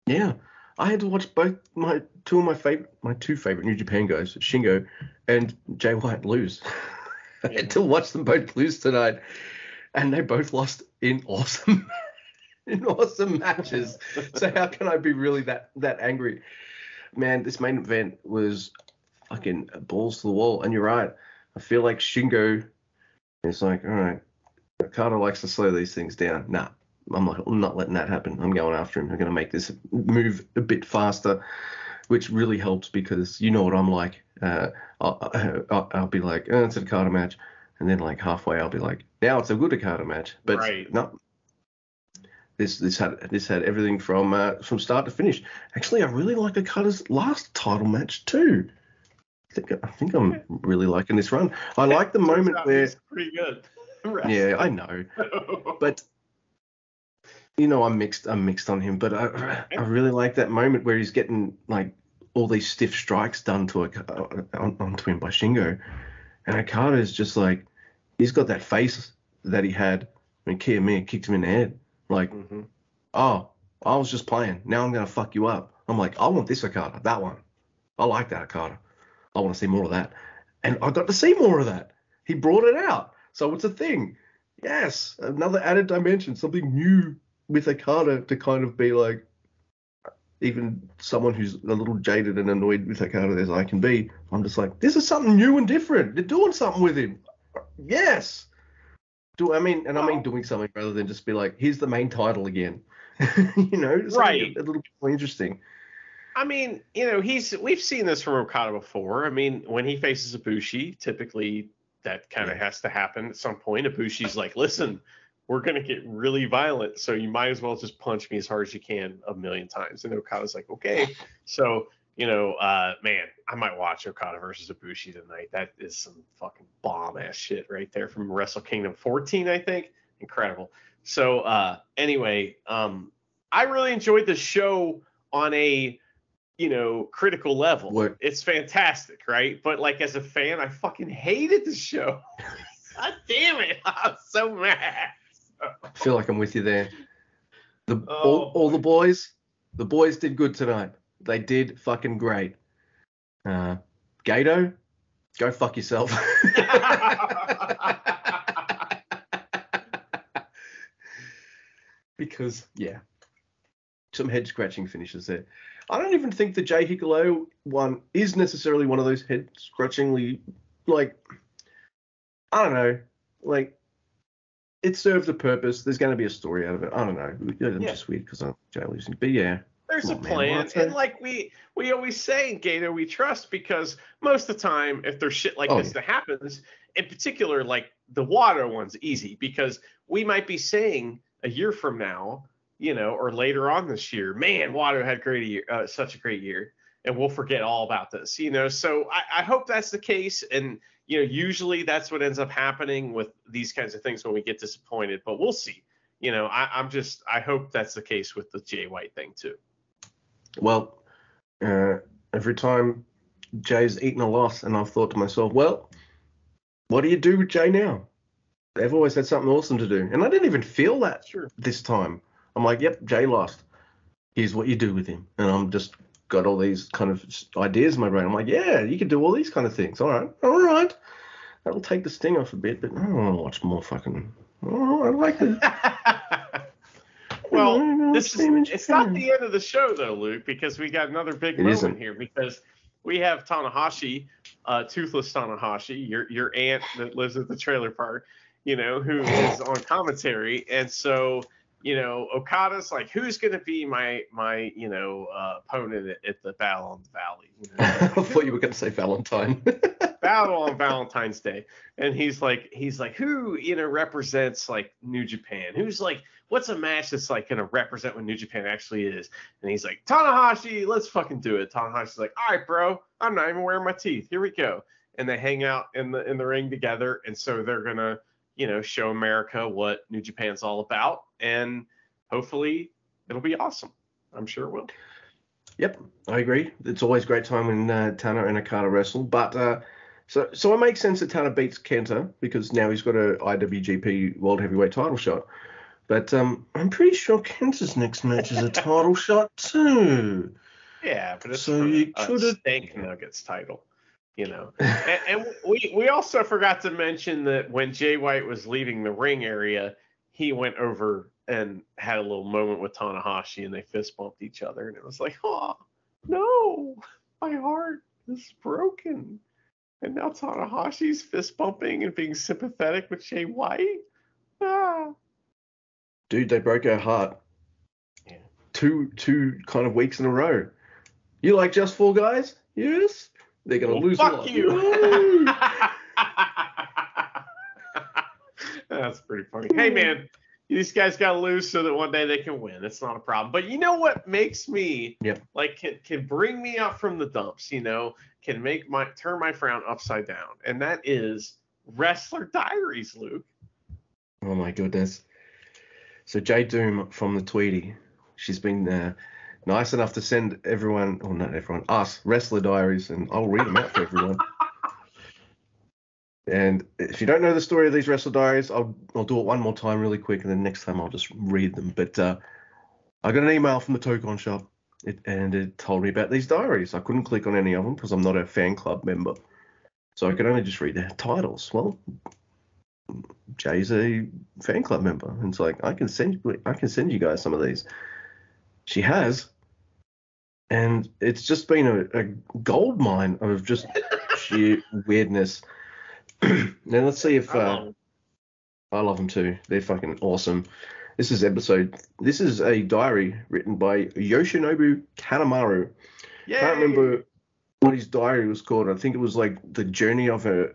Yeah, I had to watch both my two of my favorite, my two favorite New Japan guys, Shingo and Jay White, lose. I had to watch them both lose tonight, and they both lost in awesome, in awesome matches. So how can I be really that that angry? Man, this main event was fucking balls to the wall, and you're right. I feel like Shingo is like, all right, Okada likes to slow these things down. Nah, I'm not, I'm not letting that happen. I'm going after him. I'm going to make this move a bit faster, which really helps because you know what I'm like. Uh, I'll, I'll, I'll be like, oh, it's a Okada match. And then like halfway, I'll be like, now it's a good Okada match. But Right. no, this this had this had everything from uh, from start to finish. Actually, I really like Okada's last title match too. I think I think I'm really liking this run. I like the moment where pretty good. yeah, I know. But you know I'm mixed I'm mixed on him but I I really like that moment where he's getting like all these stiff strikes done to a, on, onto him by Shingo. And Okada is just like he's got that face that he had when Kiyomiya kicked him in the head. Like Mhm. oh I was just playing. Now I'm gonna fuck you up. I'm like I want this Okada. That one. I like that Okada I want to see more of that and I got to see more of that he brought it out so it's a thing Yes, another added dimension, something new with Okada to kind of be like, even someone who's a little jaded and annoyed with Okada as I can be, I'm just like, this is something new and different. They're doing something with him. Yes. Do I mean, and I mean doing something rather than just be like, here's the main title again. you know, Right. A, a little bit more interesting. I mean, you know, he's we've seen this from Okada before. I mean, when he faces Ibushi, typically that kind of Yeah. has to happen at some point. Ibushi's like, listen, we're gonna get really violent, so you might as well just punch me as hard as you can a million times. And Okada's like, okay. So, you know, uh, man, I might watch Okada versus Ibushi tonight. That is some fucking bomb ass shit right there from Wrestle Kingdom 14, I think. Incredible. So, uh, anyway, um, I really enjoyed the show on a you know critical level. What- It's fantastic, right? But like as a fan, I fucking hated the show. God damn it! I'm so mad. I feel like I'm with you there. The Oh, all, all the boys, the boys did good tonight. They did fucking great. Uh, Gedo, go fuck yourself. because yeah, some head scratching finishes there. I don't even think the Jay Hikuleo one is necessarily one of those head scratchingly like I don't know, like it served a purpose. There's going to be a story out of it. I don't know. I'm Yeah. just weird because I'm Jay losing, but yeah, There's a on, plan, and like we we always say in Gedo, we trust because most of the time, if there's shit like Oh, this that happens, in particular, like the Wato one's easy because we might be saying a year from now, you know, or later on this year, man, Wato had great a year, uh, such a great year, and we'll forget all about this, you know. So I, I hope that's the case, and you know, usually that's what ends up happening with these kinds of things when we get disappointed, but we'll see. You know, I, I'm just I hope that's the case with the Jay White thing too. Well, uh, every time Jay's eaten a loss, and I've thought to myself, well, what do you do with Jay now? They've always had something awesome to do, and I didn't even feel that Sure. this time. I'm like, yep, Jay lost. Here's what you do with him, and I'm just got all these kind of ideas in my brain. I'm like, yeah, you can do all these kind of things. All right, all right. That'll take the sting off a bit, but I don't want to watch more fucking. Oh, I like the. well, Mm, this is it's not the end of the show though, Luke, because we got another big It moment isn't. here because we have Tanahashi, uh, toothless Tanahashi, your your aunt that lives at the trailer park, you know, who is on commentary, and so you know Okada's like, who's gonna be my my you know uh, opponent at, at the Battle on the Valley? You know? I thought you were going to say Valentine. battle on Valentine's Day, and he's like, he's like, who you know represents like New Japan? Who's like, what's a match that's like gonna represent what New Japan actually is? And he's like, Tanahashi, let's fucking do it. Tanahashi's like, all right, bro, I'm not even wearing my teeth. Here we go. And they hang out in the in the ring together, and so they're gonna, you know, show America what New Japan's all about, and hopefully it'll be awesome. I'm sure it will. Yep, I agree. It's always a great time when uh, Tana and Okada wrestle, but uh, so so it makes sense that Tana beats Kenta because now he's got a IWGP World Heavyweight title shot. But um, I'm pretty sure Kenta's next match is a title shot too. Yeah, but it's So you a coulda- Stank Nuggets title, you know. and, and we we also forgot to mention that when Jay White was leaving the ring area, he went over and had a little moment with Tanahashi, and they fist bumped each other, and it was like, oh no, my heart is broken. And now Tanahashi's fist bumping and being sympathetic with Jay White. Ah. Dude, they broke our heart. Yeah. Two two kind of weeks in a row. You like just four guys? Yes. They're gonna Well, lose. fuck lot. you. That's pretty funny. Hey man, these guys got to lose so that one day they can win. It's not a problem. But you know what makes me Yep. like can can bring me up from the dumps. You know, can make my turn my frown upside down, and that is Wrestler Diaries, Luke. Oh my goodness. So Jay Doom from the Tweety, she's been uh, nice enough to send everyone, or not everyone, us wrestler diaries, and I'll read them out for everyone. And if you don't know the story of these wrestler diaries, I'll I'll do it one more time really quick, and then next time I'll just read them. But uh, I got an email from the Tokon shop, it, and it told me about these diaries. I couldn't click on any of them because I'm not a fan club member, so I could only just read their titles. Well, Jay's a fan club member, and it's like I can send you, I can send you guys some of these. She has, and it's just been a, a gold mine of just sheer weirdness. now let's see if I uh. I love them too. They're fucking awesome. This is episode. This is a diary written by Yoshinobu Kanemaru. Yay! Can't remember what his diary was called. I think it was like the journey of a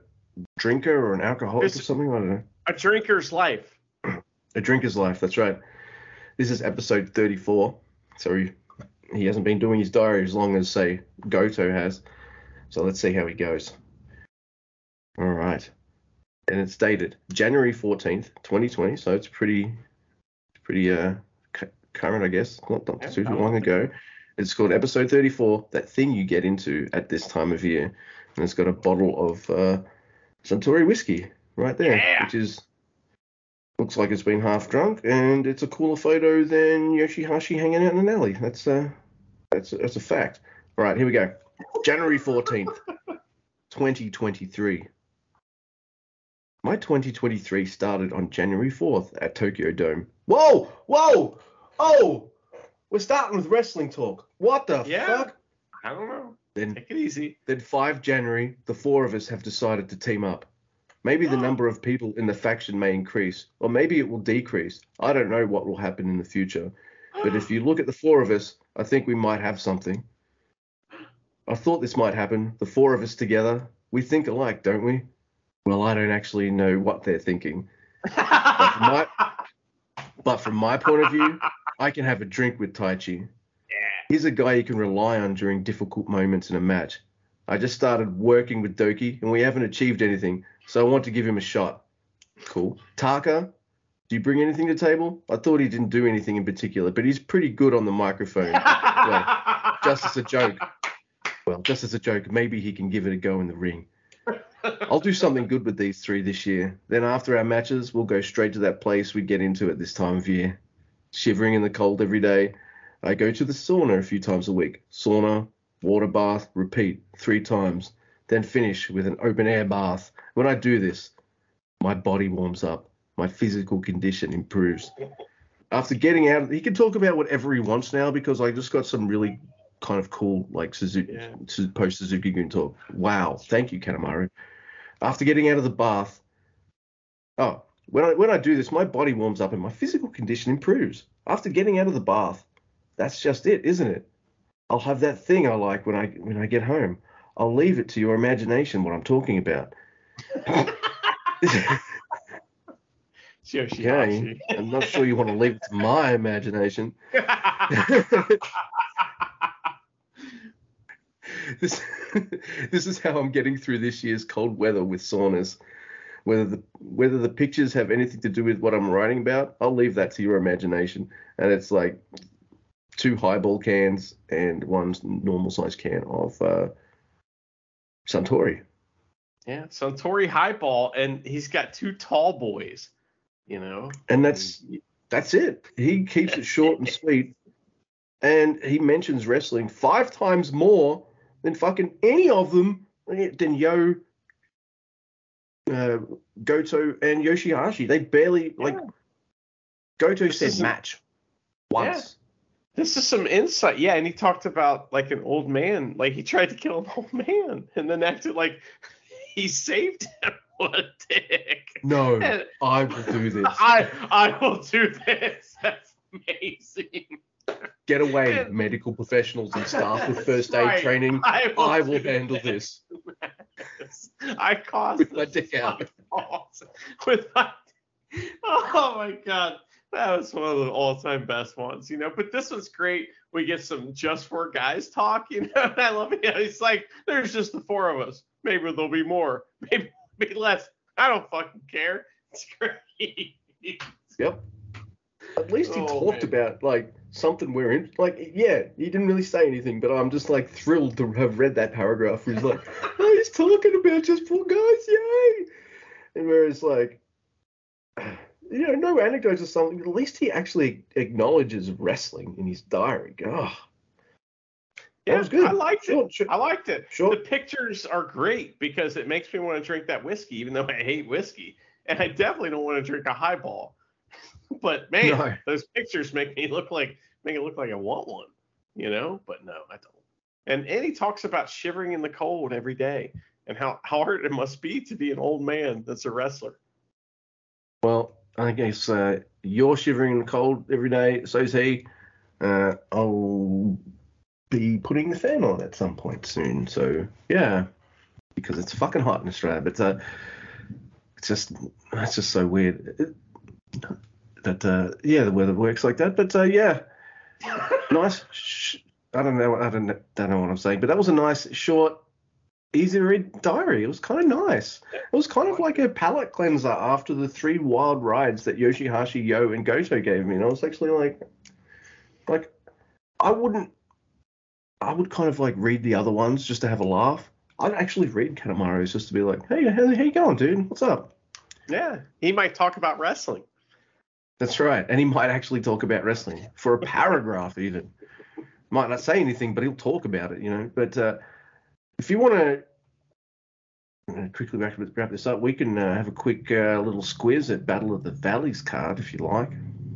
drinker or an alcoholic or something. I don't know. a drinker's life. A drinker's life. That's right. This is episode 34. So he, hasn't been doing his diary as long as say Goto has. So let's see how he goes. All right. And it's dated January 14th, 2020. So it's pretty, pretty uh cu- current, I guess. Not, not Yeah, too long ago. It's called episode 34. That thing you get into at this time of year. And it's got a bottle of uh, Suntory whiskey right there, Yeah. which is looks like it's been half drunk, and it's a cooler photo than Yoshihashi hanging out in an alley. That's uh, that's that's a fact. All right, here we go. January 14th, 2023. My 2023 started on January 4th at Tokyo Dome. Whoa, whoa, oh! We're starting with wrestling talk. What the Yeah. fuck? I don't know. Then Take it easy. then 5 January, the four of us have decided to team up. Maybe the number of people in the faction may increase, or maybe it will decrease. I don't know what will happen in the future. But if you look at the four of us, I think we might have something. I thought this might happen. The four of us together, we think alike, don't we? Well, I don't actually know what they're thinking. my- But from my point of view, I can have a drink with Taichi. yeah. He's a guy you can rely on during difficult moments in a match. I just started working with Douki, and we haven't achieved anything, so I want to give him a shot. Cool. Taka, do you bring anything to the table? I thought he didn't do anything in particular, but he's pretty good on the microphone. just as a joke. well, just as a joke, maybe he can give it a go in the ring. I'll do something good with these three this year. Then after our matches, we'll go straight to that place we get into at this time of year. Shivering in the cold every day. I go to the sauna a few times a week. Sauna, water bath, repeat three times. Then finish with an open air bath. When I do this, my body warms up. My physical condition improves. After getting out, he can talk about whatever he wants now because I just got some really kind of cool like Suzuki Yeah. post Suzuki Gun talk. Wow, thank you, Kanemaru. After getting out of the bath, oh, when I when I do this, my body warms up and my physical condition improves. After getting out of the bath, that's just it, isn't it? I'll have that thing I like when I when I get home. I'll leave it to your imagination what I'm talking about. Yoshihashi. Okay, I'm not sure you want to leave it to my imagination. this this is how I'm getting through this year's cold weather with saunas. Whether the whether the pictures have anything to do with what I'm writing about, I'll leave that to your imagination. And it's like two highball cans and one normal size can of uh, Suntory. yeah, Suntory highball, and he's got two tall boys. You know. And that's that's it. He keeps it short and sweet. And he mentions wrestling five times more than fucking any of them than Yo, uh, Goto, and Yoshihashi. They barely like Yeah. Goto This said match once. This is some insight. Yeah, and he talked about like an old man, like he tried to kill an old man, and then acted like he saved him. What a dick. No, And I will do this. I I will do this. That's amazing. Get away, medical professionals and staff with first aid Right. training. I will, I will handle this I caused with my this. dick out. with my oh my god that was one of the all-time best ones you know but this was great we get some just four guys talk you know and i love it it's like there's just the four of us maybe there'll be more maybe be less i don't fucking care it's great Yep. At least he Oh, talked man. about like something we're in. Like, yeah, he didn't really say anything, but I'm just like thrilled to have read that paragraph. Where he's like, oh, he's talking about just four guys, yay! And whereas like, you know, no anecdotes or something. At least he actually acknowledges wrestling in his diary. Oh, yeah that was good. i liked it Short, short, i liked it short. the pictures are great because it makes me want to drink that whiskey even though i hate whiskey and i definitely don't want to drink a highball but man No. those pictures make me look like make it look like i want one you know but no i don't and and he talks about shivering in the cold every day and how hard it must be to be an old man that's a wrestler Well, I guess uh, you're shivering in the cold every day. So's he. Uh, I'll be putting the fan on at some point soon. So yeah, because it's fucking hot in Australia. But uh, it's just it's just so weird. That uh, yeah, the weather works like that. But uh, yeah, nice. Sh- I don't know. I don't know, don't know what I'm saying. But that was a nice, short, easy to read diary. It was kind of nice. It was kind of like a palate cleanser after the three wild rides that Yoshihashi, Yo, and Goto gave me. And I was actually like, like, I wouldn't, I would kind of like read the other ones just to have a laugh. I'd actually read Kanemaru's just to be like, hey, how, how you going, dude? What's up? yeah he might talk about wrestling That's right. And he might actually talk about wrestling for a paragraph, even. Might not say anything, but he'll talk about it, you know. But uh, if you want to quickly wrap, this up, we can uh, have a quick uh, little squiz at Battle of the Valleys card, if you like.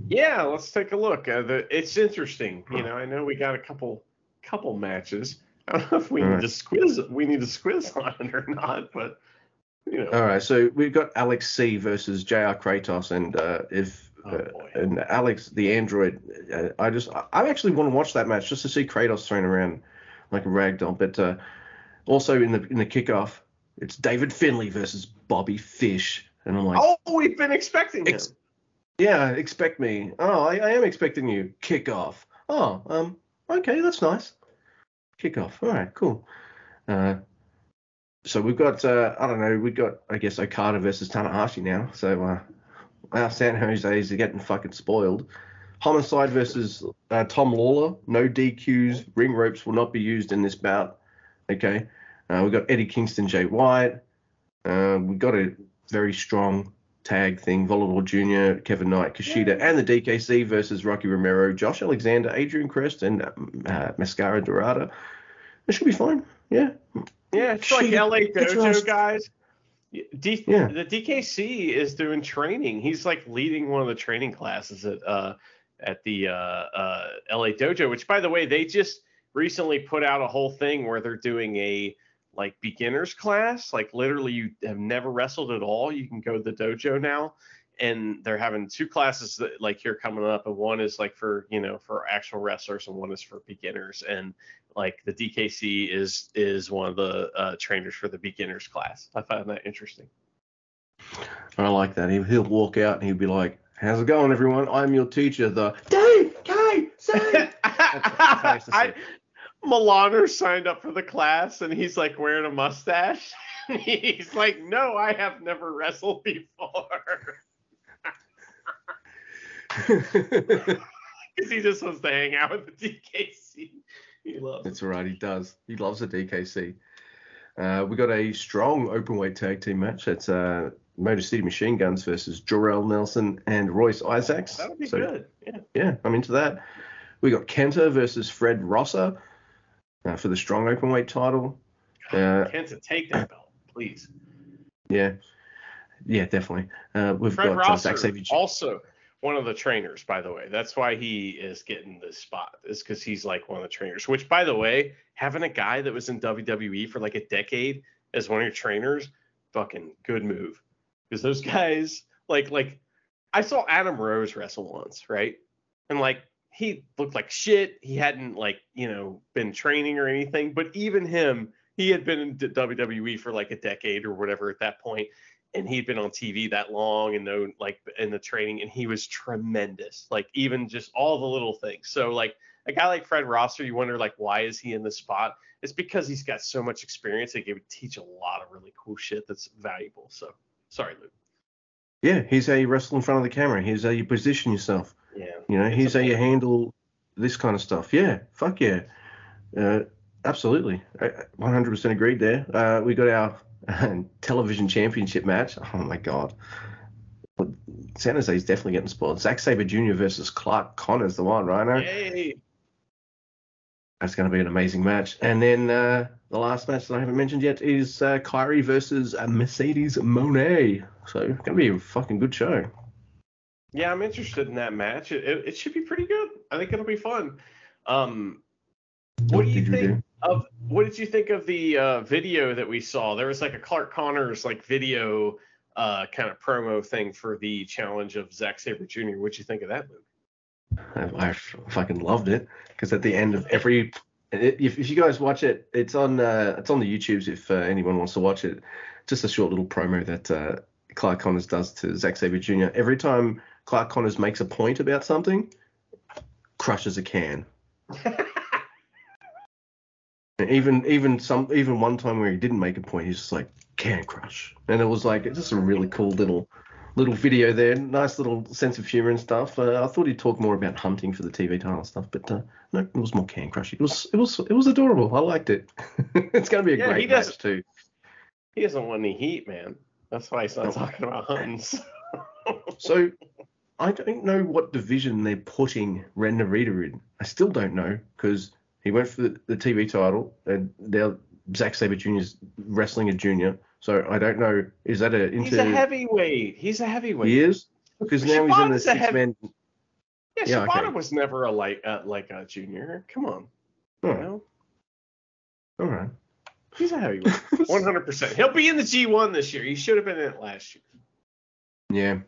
Yeah, let's take a look. Uh, the, it's interesting. You know, I know we got a couple couple matches. I don't know if we All need right. to squiz we need to squiz on it or not, but you know. All right, so we've got Alex C versus JR Kratos, and uh, if Oh, uh, and Alex the android, uh, I just I actually want to watch that match just to see Kratos thrown around like a ragdoll. But uh, also in the in the kickoff, it's David Finlay versus Bobby Fish, and I'm like, oh, we've been expecting him. Yeah, expect me. Oh, I, I am expecting you. Kickoff. Oh, um, okay, that's nice. Kickoff. All right, cool. Uh, so we've got, uh, I don't know, we've got, I guess, Okada versus Tanahashi now. So uh, our San Jose's are getting fucking spoiled. Homicide versus uh, Tom Lawlor. No DQs. Ring ropes will not be used in this bout. Okay. Uh, we've got Eddie Kingston, Jay White. Uh, we've got a very strong tag thing. Volador Jr., Kevin Knight, Kushida, and the DKC versus Rocky Romero, Josh Alexander, Adrian Quest, and uh, Mascara Dorada. It should be fine. Yeah. Yeah, it's like LA Dojo guys. D- yeah. The DKC is doing training. He's like leading one of the training classes at uh, at the uh, uh, LA Dojo, which by the way, they just recently put out a whole thing where they're doing a like beginners class. Like literally, you have never wrestled at all. You can go to the dojo now, and they're having two classes that like here coming up, and one is like for you know for actual wrestlers, and one is for beginners. And like the DKC is is one of the uh, trainers for the beginners class. I find that interesting. I like that. He, he'll walk out and he'll be like, "How's it going, everyone? I'm your teacher, the K. I, Milano signed up for the class and he's like wearing a mustache. he's like, "No, I have never wrestled before." Because he just wants to hang out with the DKC. He loves. That's right, he does. He loves the DKC. Uh, we got a strong open weight tag team match. That's uh, Motor City Machine Guns versus Jorel Nelson and Royce Isaacs. That'll be so, good. Yeah. Yeah, I'm into that. We got Kenta versus Fred Rosser uh, for the strong open weight title. God, uh, Kenta, take that belt, please. Yeah. Yeah, definitely. Uh, we've Fred got Rosser, uh, Zack also one of the trainers, by the way. That's why he is getting this spot, is because he's like one of the trainers. Which, by the way, having a guy that was in WWE for like a decade as one of your trainers, fucking good move. Because those guys, like, like I saw Adam Rose wrestle once, right? And like he looked like shit. He hadn't like you know been training or anything. But even him, he had been in WWE for like a decade or whatever at that point, and he'd been on TV that long and like in the training, and he was tremendous. Like even just all the little things. So like a guy like Fred Rosser, you wonder like why is he in the spot? It's because he's got so much experience. He could teach a lot of really cool shit that's valuable. So sorry, Luke. Yeah, here's how you wrestle in front of the camera. Here's how you position yourself. Yeah. You know, here's how you handle this kind of stuff. Yeah, fuck yeah. Uh, absolutely. 100% agreed there. Uh, we got our television championship match. Oh my god. San Jose is definitely getting spoiled. Zack Sabre Jr. versus Clark Connors, the one, right? Yay. That's going to be an amazing match. And then uh, the last match that I haven't mentioned yet is uh, Kairi versus uh, Mercedes Moné. So it's going to be a fucking good show. Yeah, I'm interested in that match. It, it, it should be pretty good. I think it'll be fun. Um, what, what do you think you of what did you think of the uh, video that we saw? There was like a Clark Connors like video uh, kind of promo thing for the challenge of Zack Sabre Jr. What'd you think of that, Luke? I, I fucking loved it because at the end of every if, if you guys watch it, it's on uh, it's on the YouTubes if uh, anyone wants to watch it. Just a short little promo that uh, Clark Connors does to Zack Sabre Jr. Every time Clark Connors makes a point about something, crushes a can. even even some even one time where he didn't make a point, he's just like can crush, and it was like it's just a really cool little little video there, nice little sense of humor and stuff. Uh, I thought he'd talk more about hunting for the TV title stuff, but uh, no, it was more can crush. It was it was it was adorable. I liked it. it's gonna be a yeah, great match too. He doesn't want any heat, man. That's why he's not talking about hunting. so I don't know what division they're putting Ren Narita in. I still don't know because he went for the, the TV title, and now Zack Sabre Jr. is wrestling a junior. So I don't know. Is that a into? He's a heavyweight. He's a heavyweight. He is because now he's in the six heavy... man. Yeah, yeah Shibata okay. was never a like uh, like a junior. Come on. Oh. You know? All right. He's a heavyweight. 100%. He'll be in the G1 this year. He should have been in it last year. Yeah.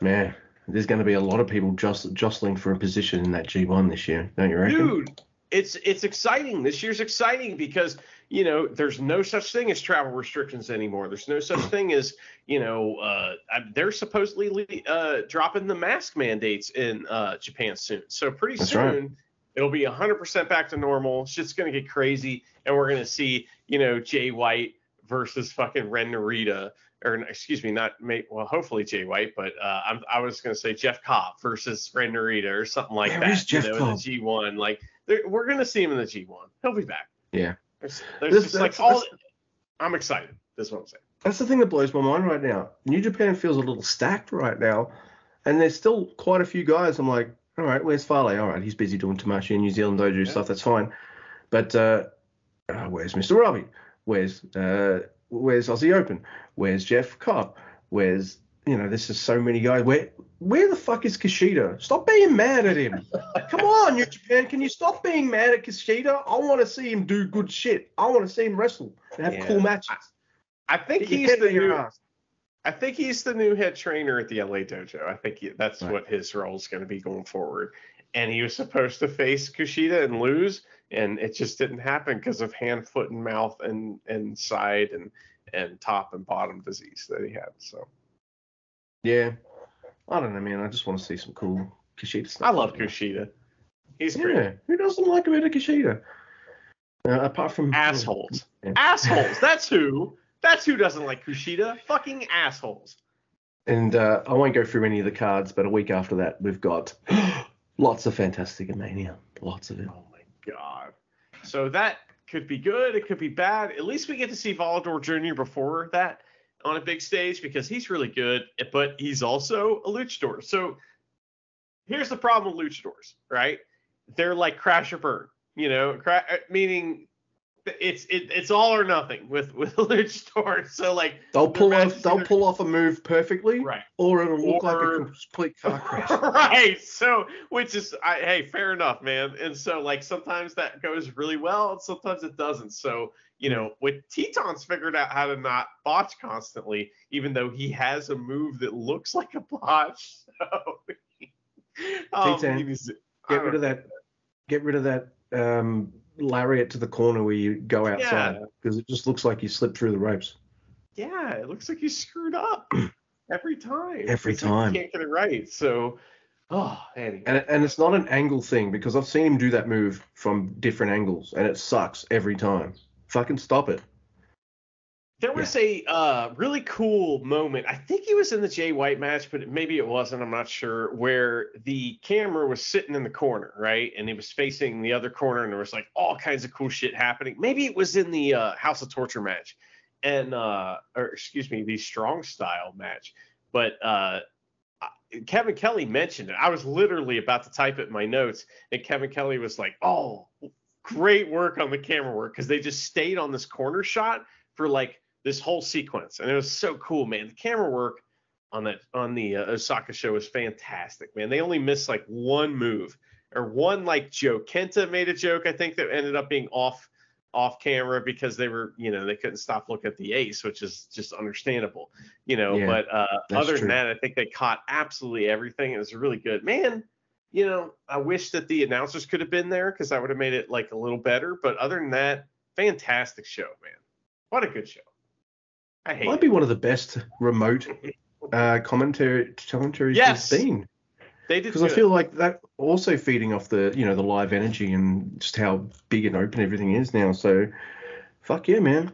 Man, there's going to be a lot of people just jostling for a position in that G1 this year, don't you reckon? Dude, it's it's exciting. This year's exciting because you know there's no such thing as travel restrictions anymore. There's no such thing as you know uh, they're supposedly uh, dropping the mask mandates in uh, Japan soon. So pretty That's soon. Right. It'll be 100% back to normal. Shit's gonna get crazy, and we're gonna see, you know, Jay White versus fucking Ren Narita, or excuse me, not well, hopefully Jay White, but uh, I'm, I was gonna say Jeff Cobb versus Ren Narita or something like Where that. Is Jeff you know, Cobb? the G1, like we're gonna see him in the G1. He'll be back. Yeah. There's, there's This- just like all. I'm excited. That's what I'm saying. That's the thing that blows my mind right now. New Japan feels a little stacked right now, and there's still quite a few guys. I'm like, all right, where's Farley? All right, he's busy doing Tamashi and New Zealand Dojo Yeah. stuff. That's fine. But uh, uh, where's Mr. Robbie? Where's uh, where's Aussie Open? Where's Jeff Cobb? Where's you know, this is so many guys. Where where the fuck is Kushida? Stop being mad at him. Come on, New Japan, can you stop being mad at Kushida? I want to see him do good shit. I want to see him wrestle and have Yeah. cool matches. I think Get he's the new. ass. I think he's the new head trainer at the LA Dojo. I think he, that's Right. what his role is going to be going forward. And he was supposed to face Kushida and lose, and it just didn't happen because of hand, foot, and mouth, and and side and and top and bottom disease that he had. So Yeah. I don't know, man. I just want to see some cool Kushida stuff. I love Kushida. He's great. Yeah. Who doesn't like a bit of Kushida? Uh, apart from Assholes. Yeah. Assholes. That's who. That's who doesn't like Kushida. Fucking assholes. And uh, I won't go through any of the cards, but a week after that, we've got lots of Fantastic Mania. Lots of it. Oh my god. So that could be good. It could be bad. At least we get to see Volador Jr. before that on a big stage because he's really good, but he's also a luchador. So here's the problem with luchadors, right? They're like crash or burn, you know, cra- uh, meaning it's it, it's all or nothing with with luchadors. So like They'll pull off. They'll pull off a move perfectly, right. or it'll look like a complete car crash. right. So, which is, I, hey, fair enough, man. And so, like, sometimes that goes really well, and sometimes it doesn't. So, you know, with Titán's figured out how to not botch constantly, even though he has a move that looks like a botch. So, um, Titán, he was- I Get rid of that. Get rid of that um, lariat to the corner where you go outside because it just looks like you slipped through the ropes. Yeah, it looks like you screwed up every time. Every It's like time. he can't get it right. So, oh, anyway. And and it's not an angle thing because I've seen him do that move from different angles and it sucks every time. Fucking stop it. There was a uh, really cool moment. I think he was in the Jay White match, but maybe it wasn't. I'm not sure. Where the camera was sitting in the corner, right, and he was facing the other corner, and there was like all kinds of cool shit happening. Maybe it was in the uh, House of Torture match, and uh, or excuse me, the Strong Style match. But uh, Kevin Kelly mentioned it. I was literally about to type it in my notes, and Kevin Kelly was like, "Oh, great work on the camera work," because they just stayed on this corner shot for like this whole sequence, and it was so cool, man. The camera work on that on the uh, Osaka show was fantastic, man. They only missed like one move or one like joke. Kenta made a joke, I think, that ended up being off off camera because they were, you know, they couldn't stop looking at the ace, which is just understandable, you know. Yeah, but uh, other true. than that, I think they caught absolutely everything. It was really good, man. You know, I wish that the announcers could have been there because I would have made it like a little better. But other than that, fantastic show, man. What a good show. I hate Might it. be one of the best remote uh, commentary commentaries Yes. there's been They did because I feel like that also feeding off the you know the live energy and just how big and open everything is now. So fuck yeah, man.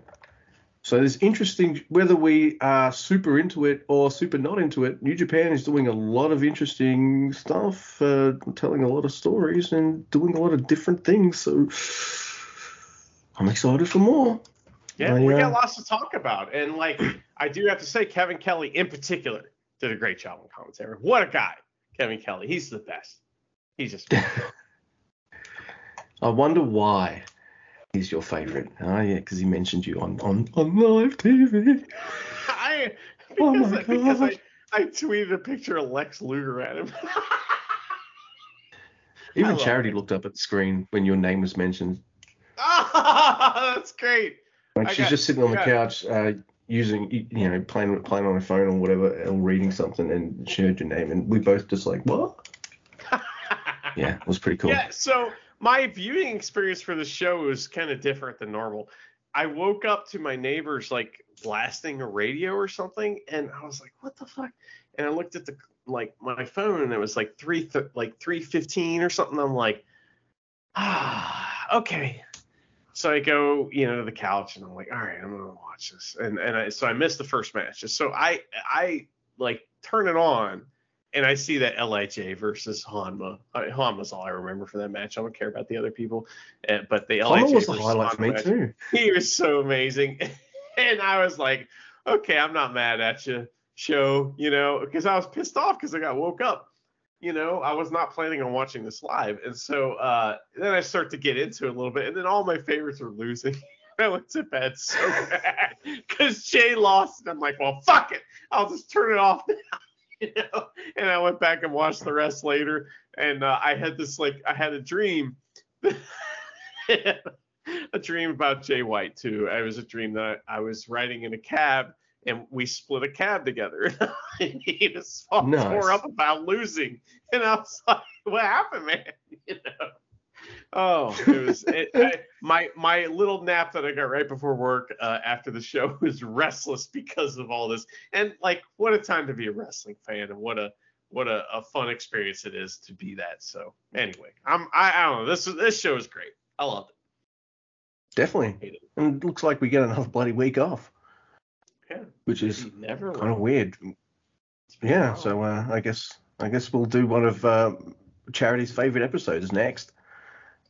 So there's interesting whether we are super into it or super not into it. New Japan is doing a lot of interesting stuff, uh, telling a lot of stories and doing a lot of different things. So I'm excited for more. Yeah, we got lots to talk about. And like I do have to say, Kevin Kelly in particular did a great job on commentary. What a guy, Kevin Kelly. He's the best. He's just I wonder why he's your favorite. Oh yeah, because he mentioned you on on on live TV. I Oh because, my I, because I. I tweeted a picture of Lex Luger at him. Even Charity looked up at the screen when your name was mentioned. ah, that's great. Like she's just sitting on the couch, uh, using you know playing playing on her phone or whatever, or reading something, and she heard your name, and we both just like what? Yeah, it was pretty cool. Yeah, so my viewing experience for the show was kind of different than normal. I woke up to my neighbors like blasting a radio or something, and I was like, "What the fuck?" And I looked at the like my phone, and it was like three th- like three fifteen or something. I'm like, ah, okay. So I go, you know, to the couch, and I'm like, all right, I'm gonna watch this. And and I, so I missed the first match. So I I like turn it on, and I see that Lij versus Honma. Uh, Honma's all I remember for that match. I don't care about the other people, uh, but the Lij was the highlight for me match, too. He was so amazing, and I was like, okay, I'm not mad at you, show, you know, because I was pissed off because I got woke up. You know, I was not planning on watching this live, and so uh, then I start to get into it a little bit, and then all my favorites are losing. I went to bed so bad because Jay lost, and I'm like, well, fuck it, I'll just turn it off now. You know? And I went back and watched the rest later, and uh, I had this like I had a dream, a dream about Jay White too. It was a dream that I, I was riding in a cab and we split a cab together. and he was all Nice. tore up about losing, and I was like, "What happened, man?" You know. Oh, it was it, I, my my little nap that I got right before work uh, after the show was restless because of all this. And like, what a time to be a wrestling fan, and what a what a, a fun experience it is to be that. So anyway, I'm I, I don't know. This this show is great. I love it. Definitely. It. And it looks like we get another bloody week off, Yeah, which is never kind of weird. Yeah. wild. So uh, I guess I guess we'll do one of uh, Charity's favorite episodes next,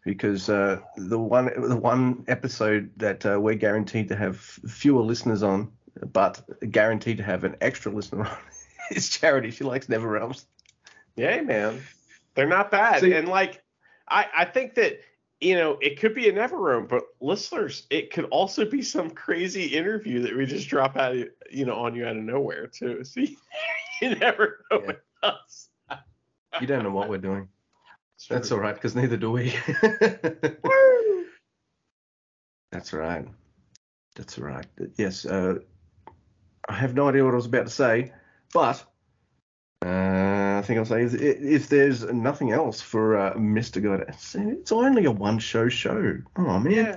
because uh, the one the one episode that uh, we're guaranteed to have fewer listeners on, but guaranteed to have an extra listener on, is Charity. She likes Never Realms. Yeah, man. They're not bad. See- and like I, I think that you know, it could be a never room, but listeners, it could also be some crazy interview that we just drop out, of- you know, on you out of nowhere too. See, you never know Yeah. us. You don't know what we're doing. That's all right, because neither do we. That's right. That's right. Yes. Uh, I have no idea what I was about to say, but uh, I think I'll say is if there's nothing else for uh, Mr. God, it's, it's only a one show show. Oh man. Yeah.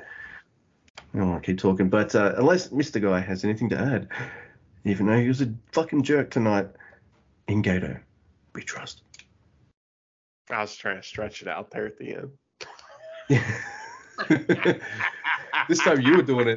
I don't want to keep talking, but uh, unless Mr. Guy has anything to add, even though he was a fucking jerk tonight, in Gato, we trust. I was trying to stretch it out there at the end. Yeah. this time you were doing it.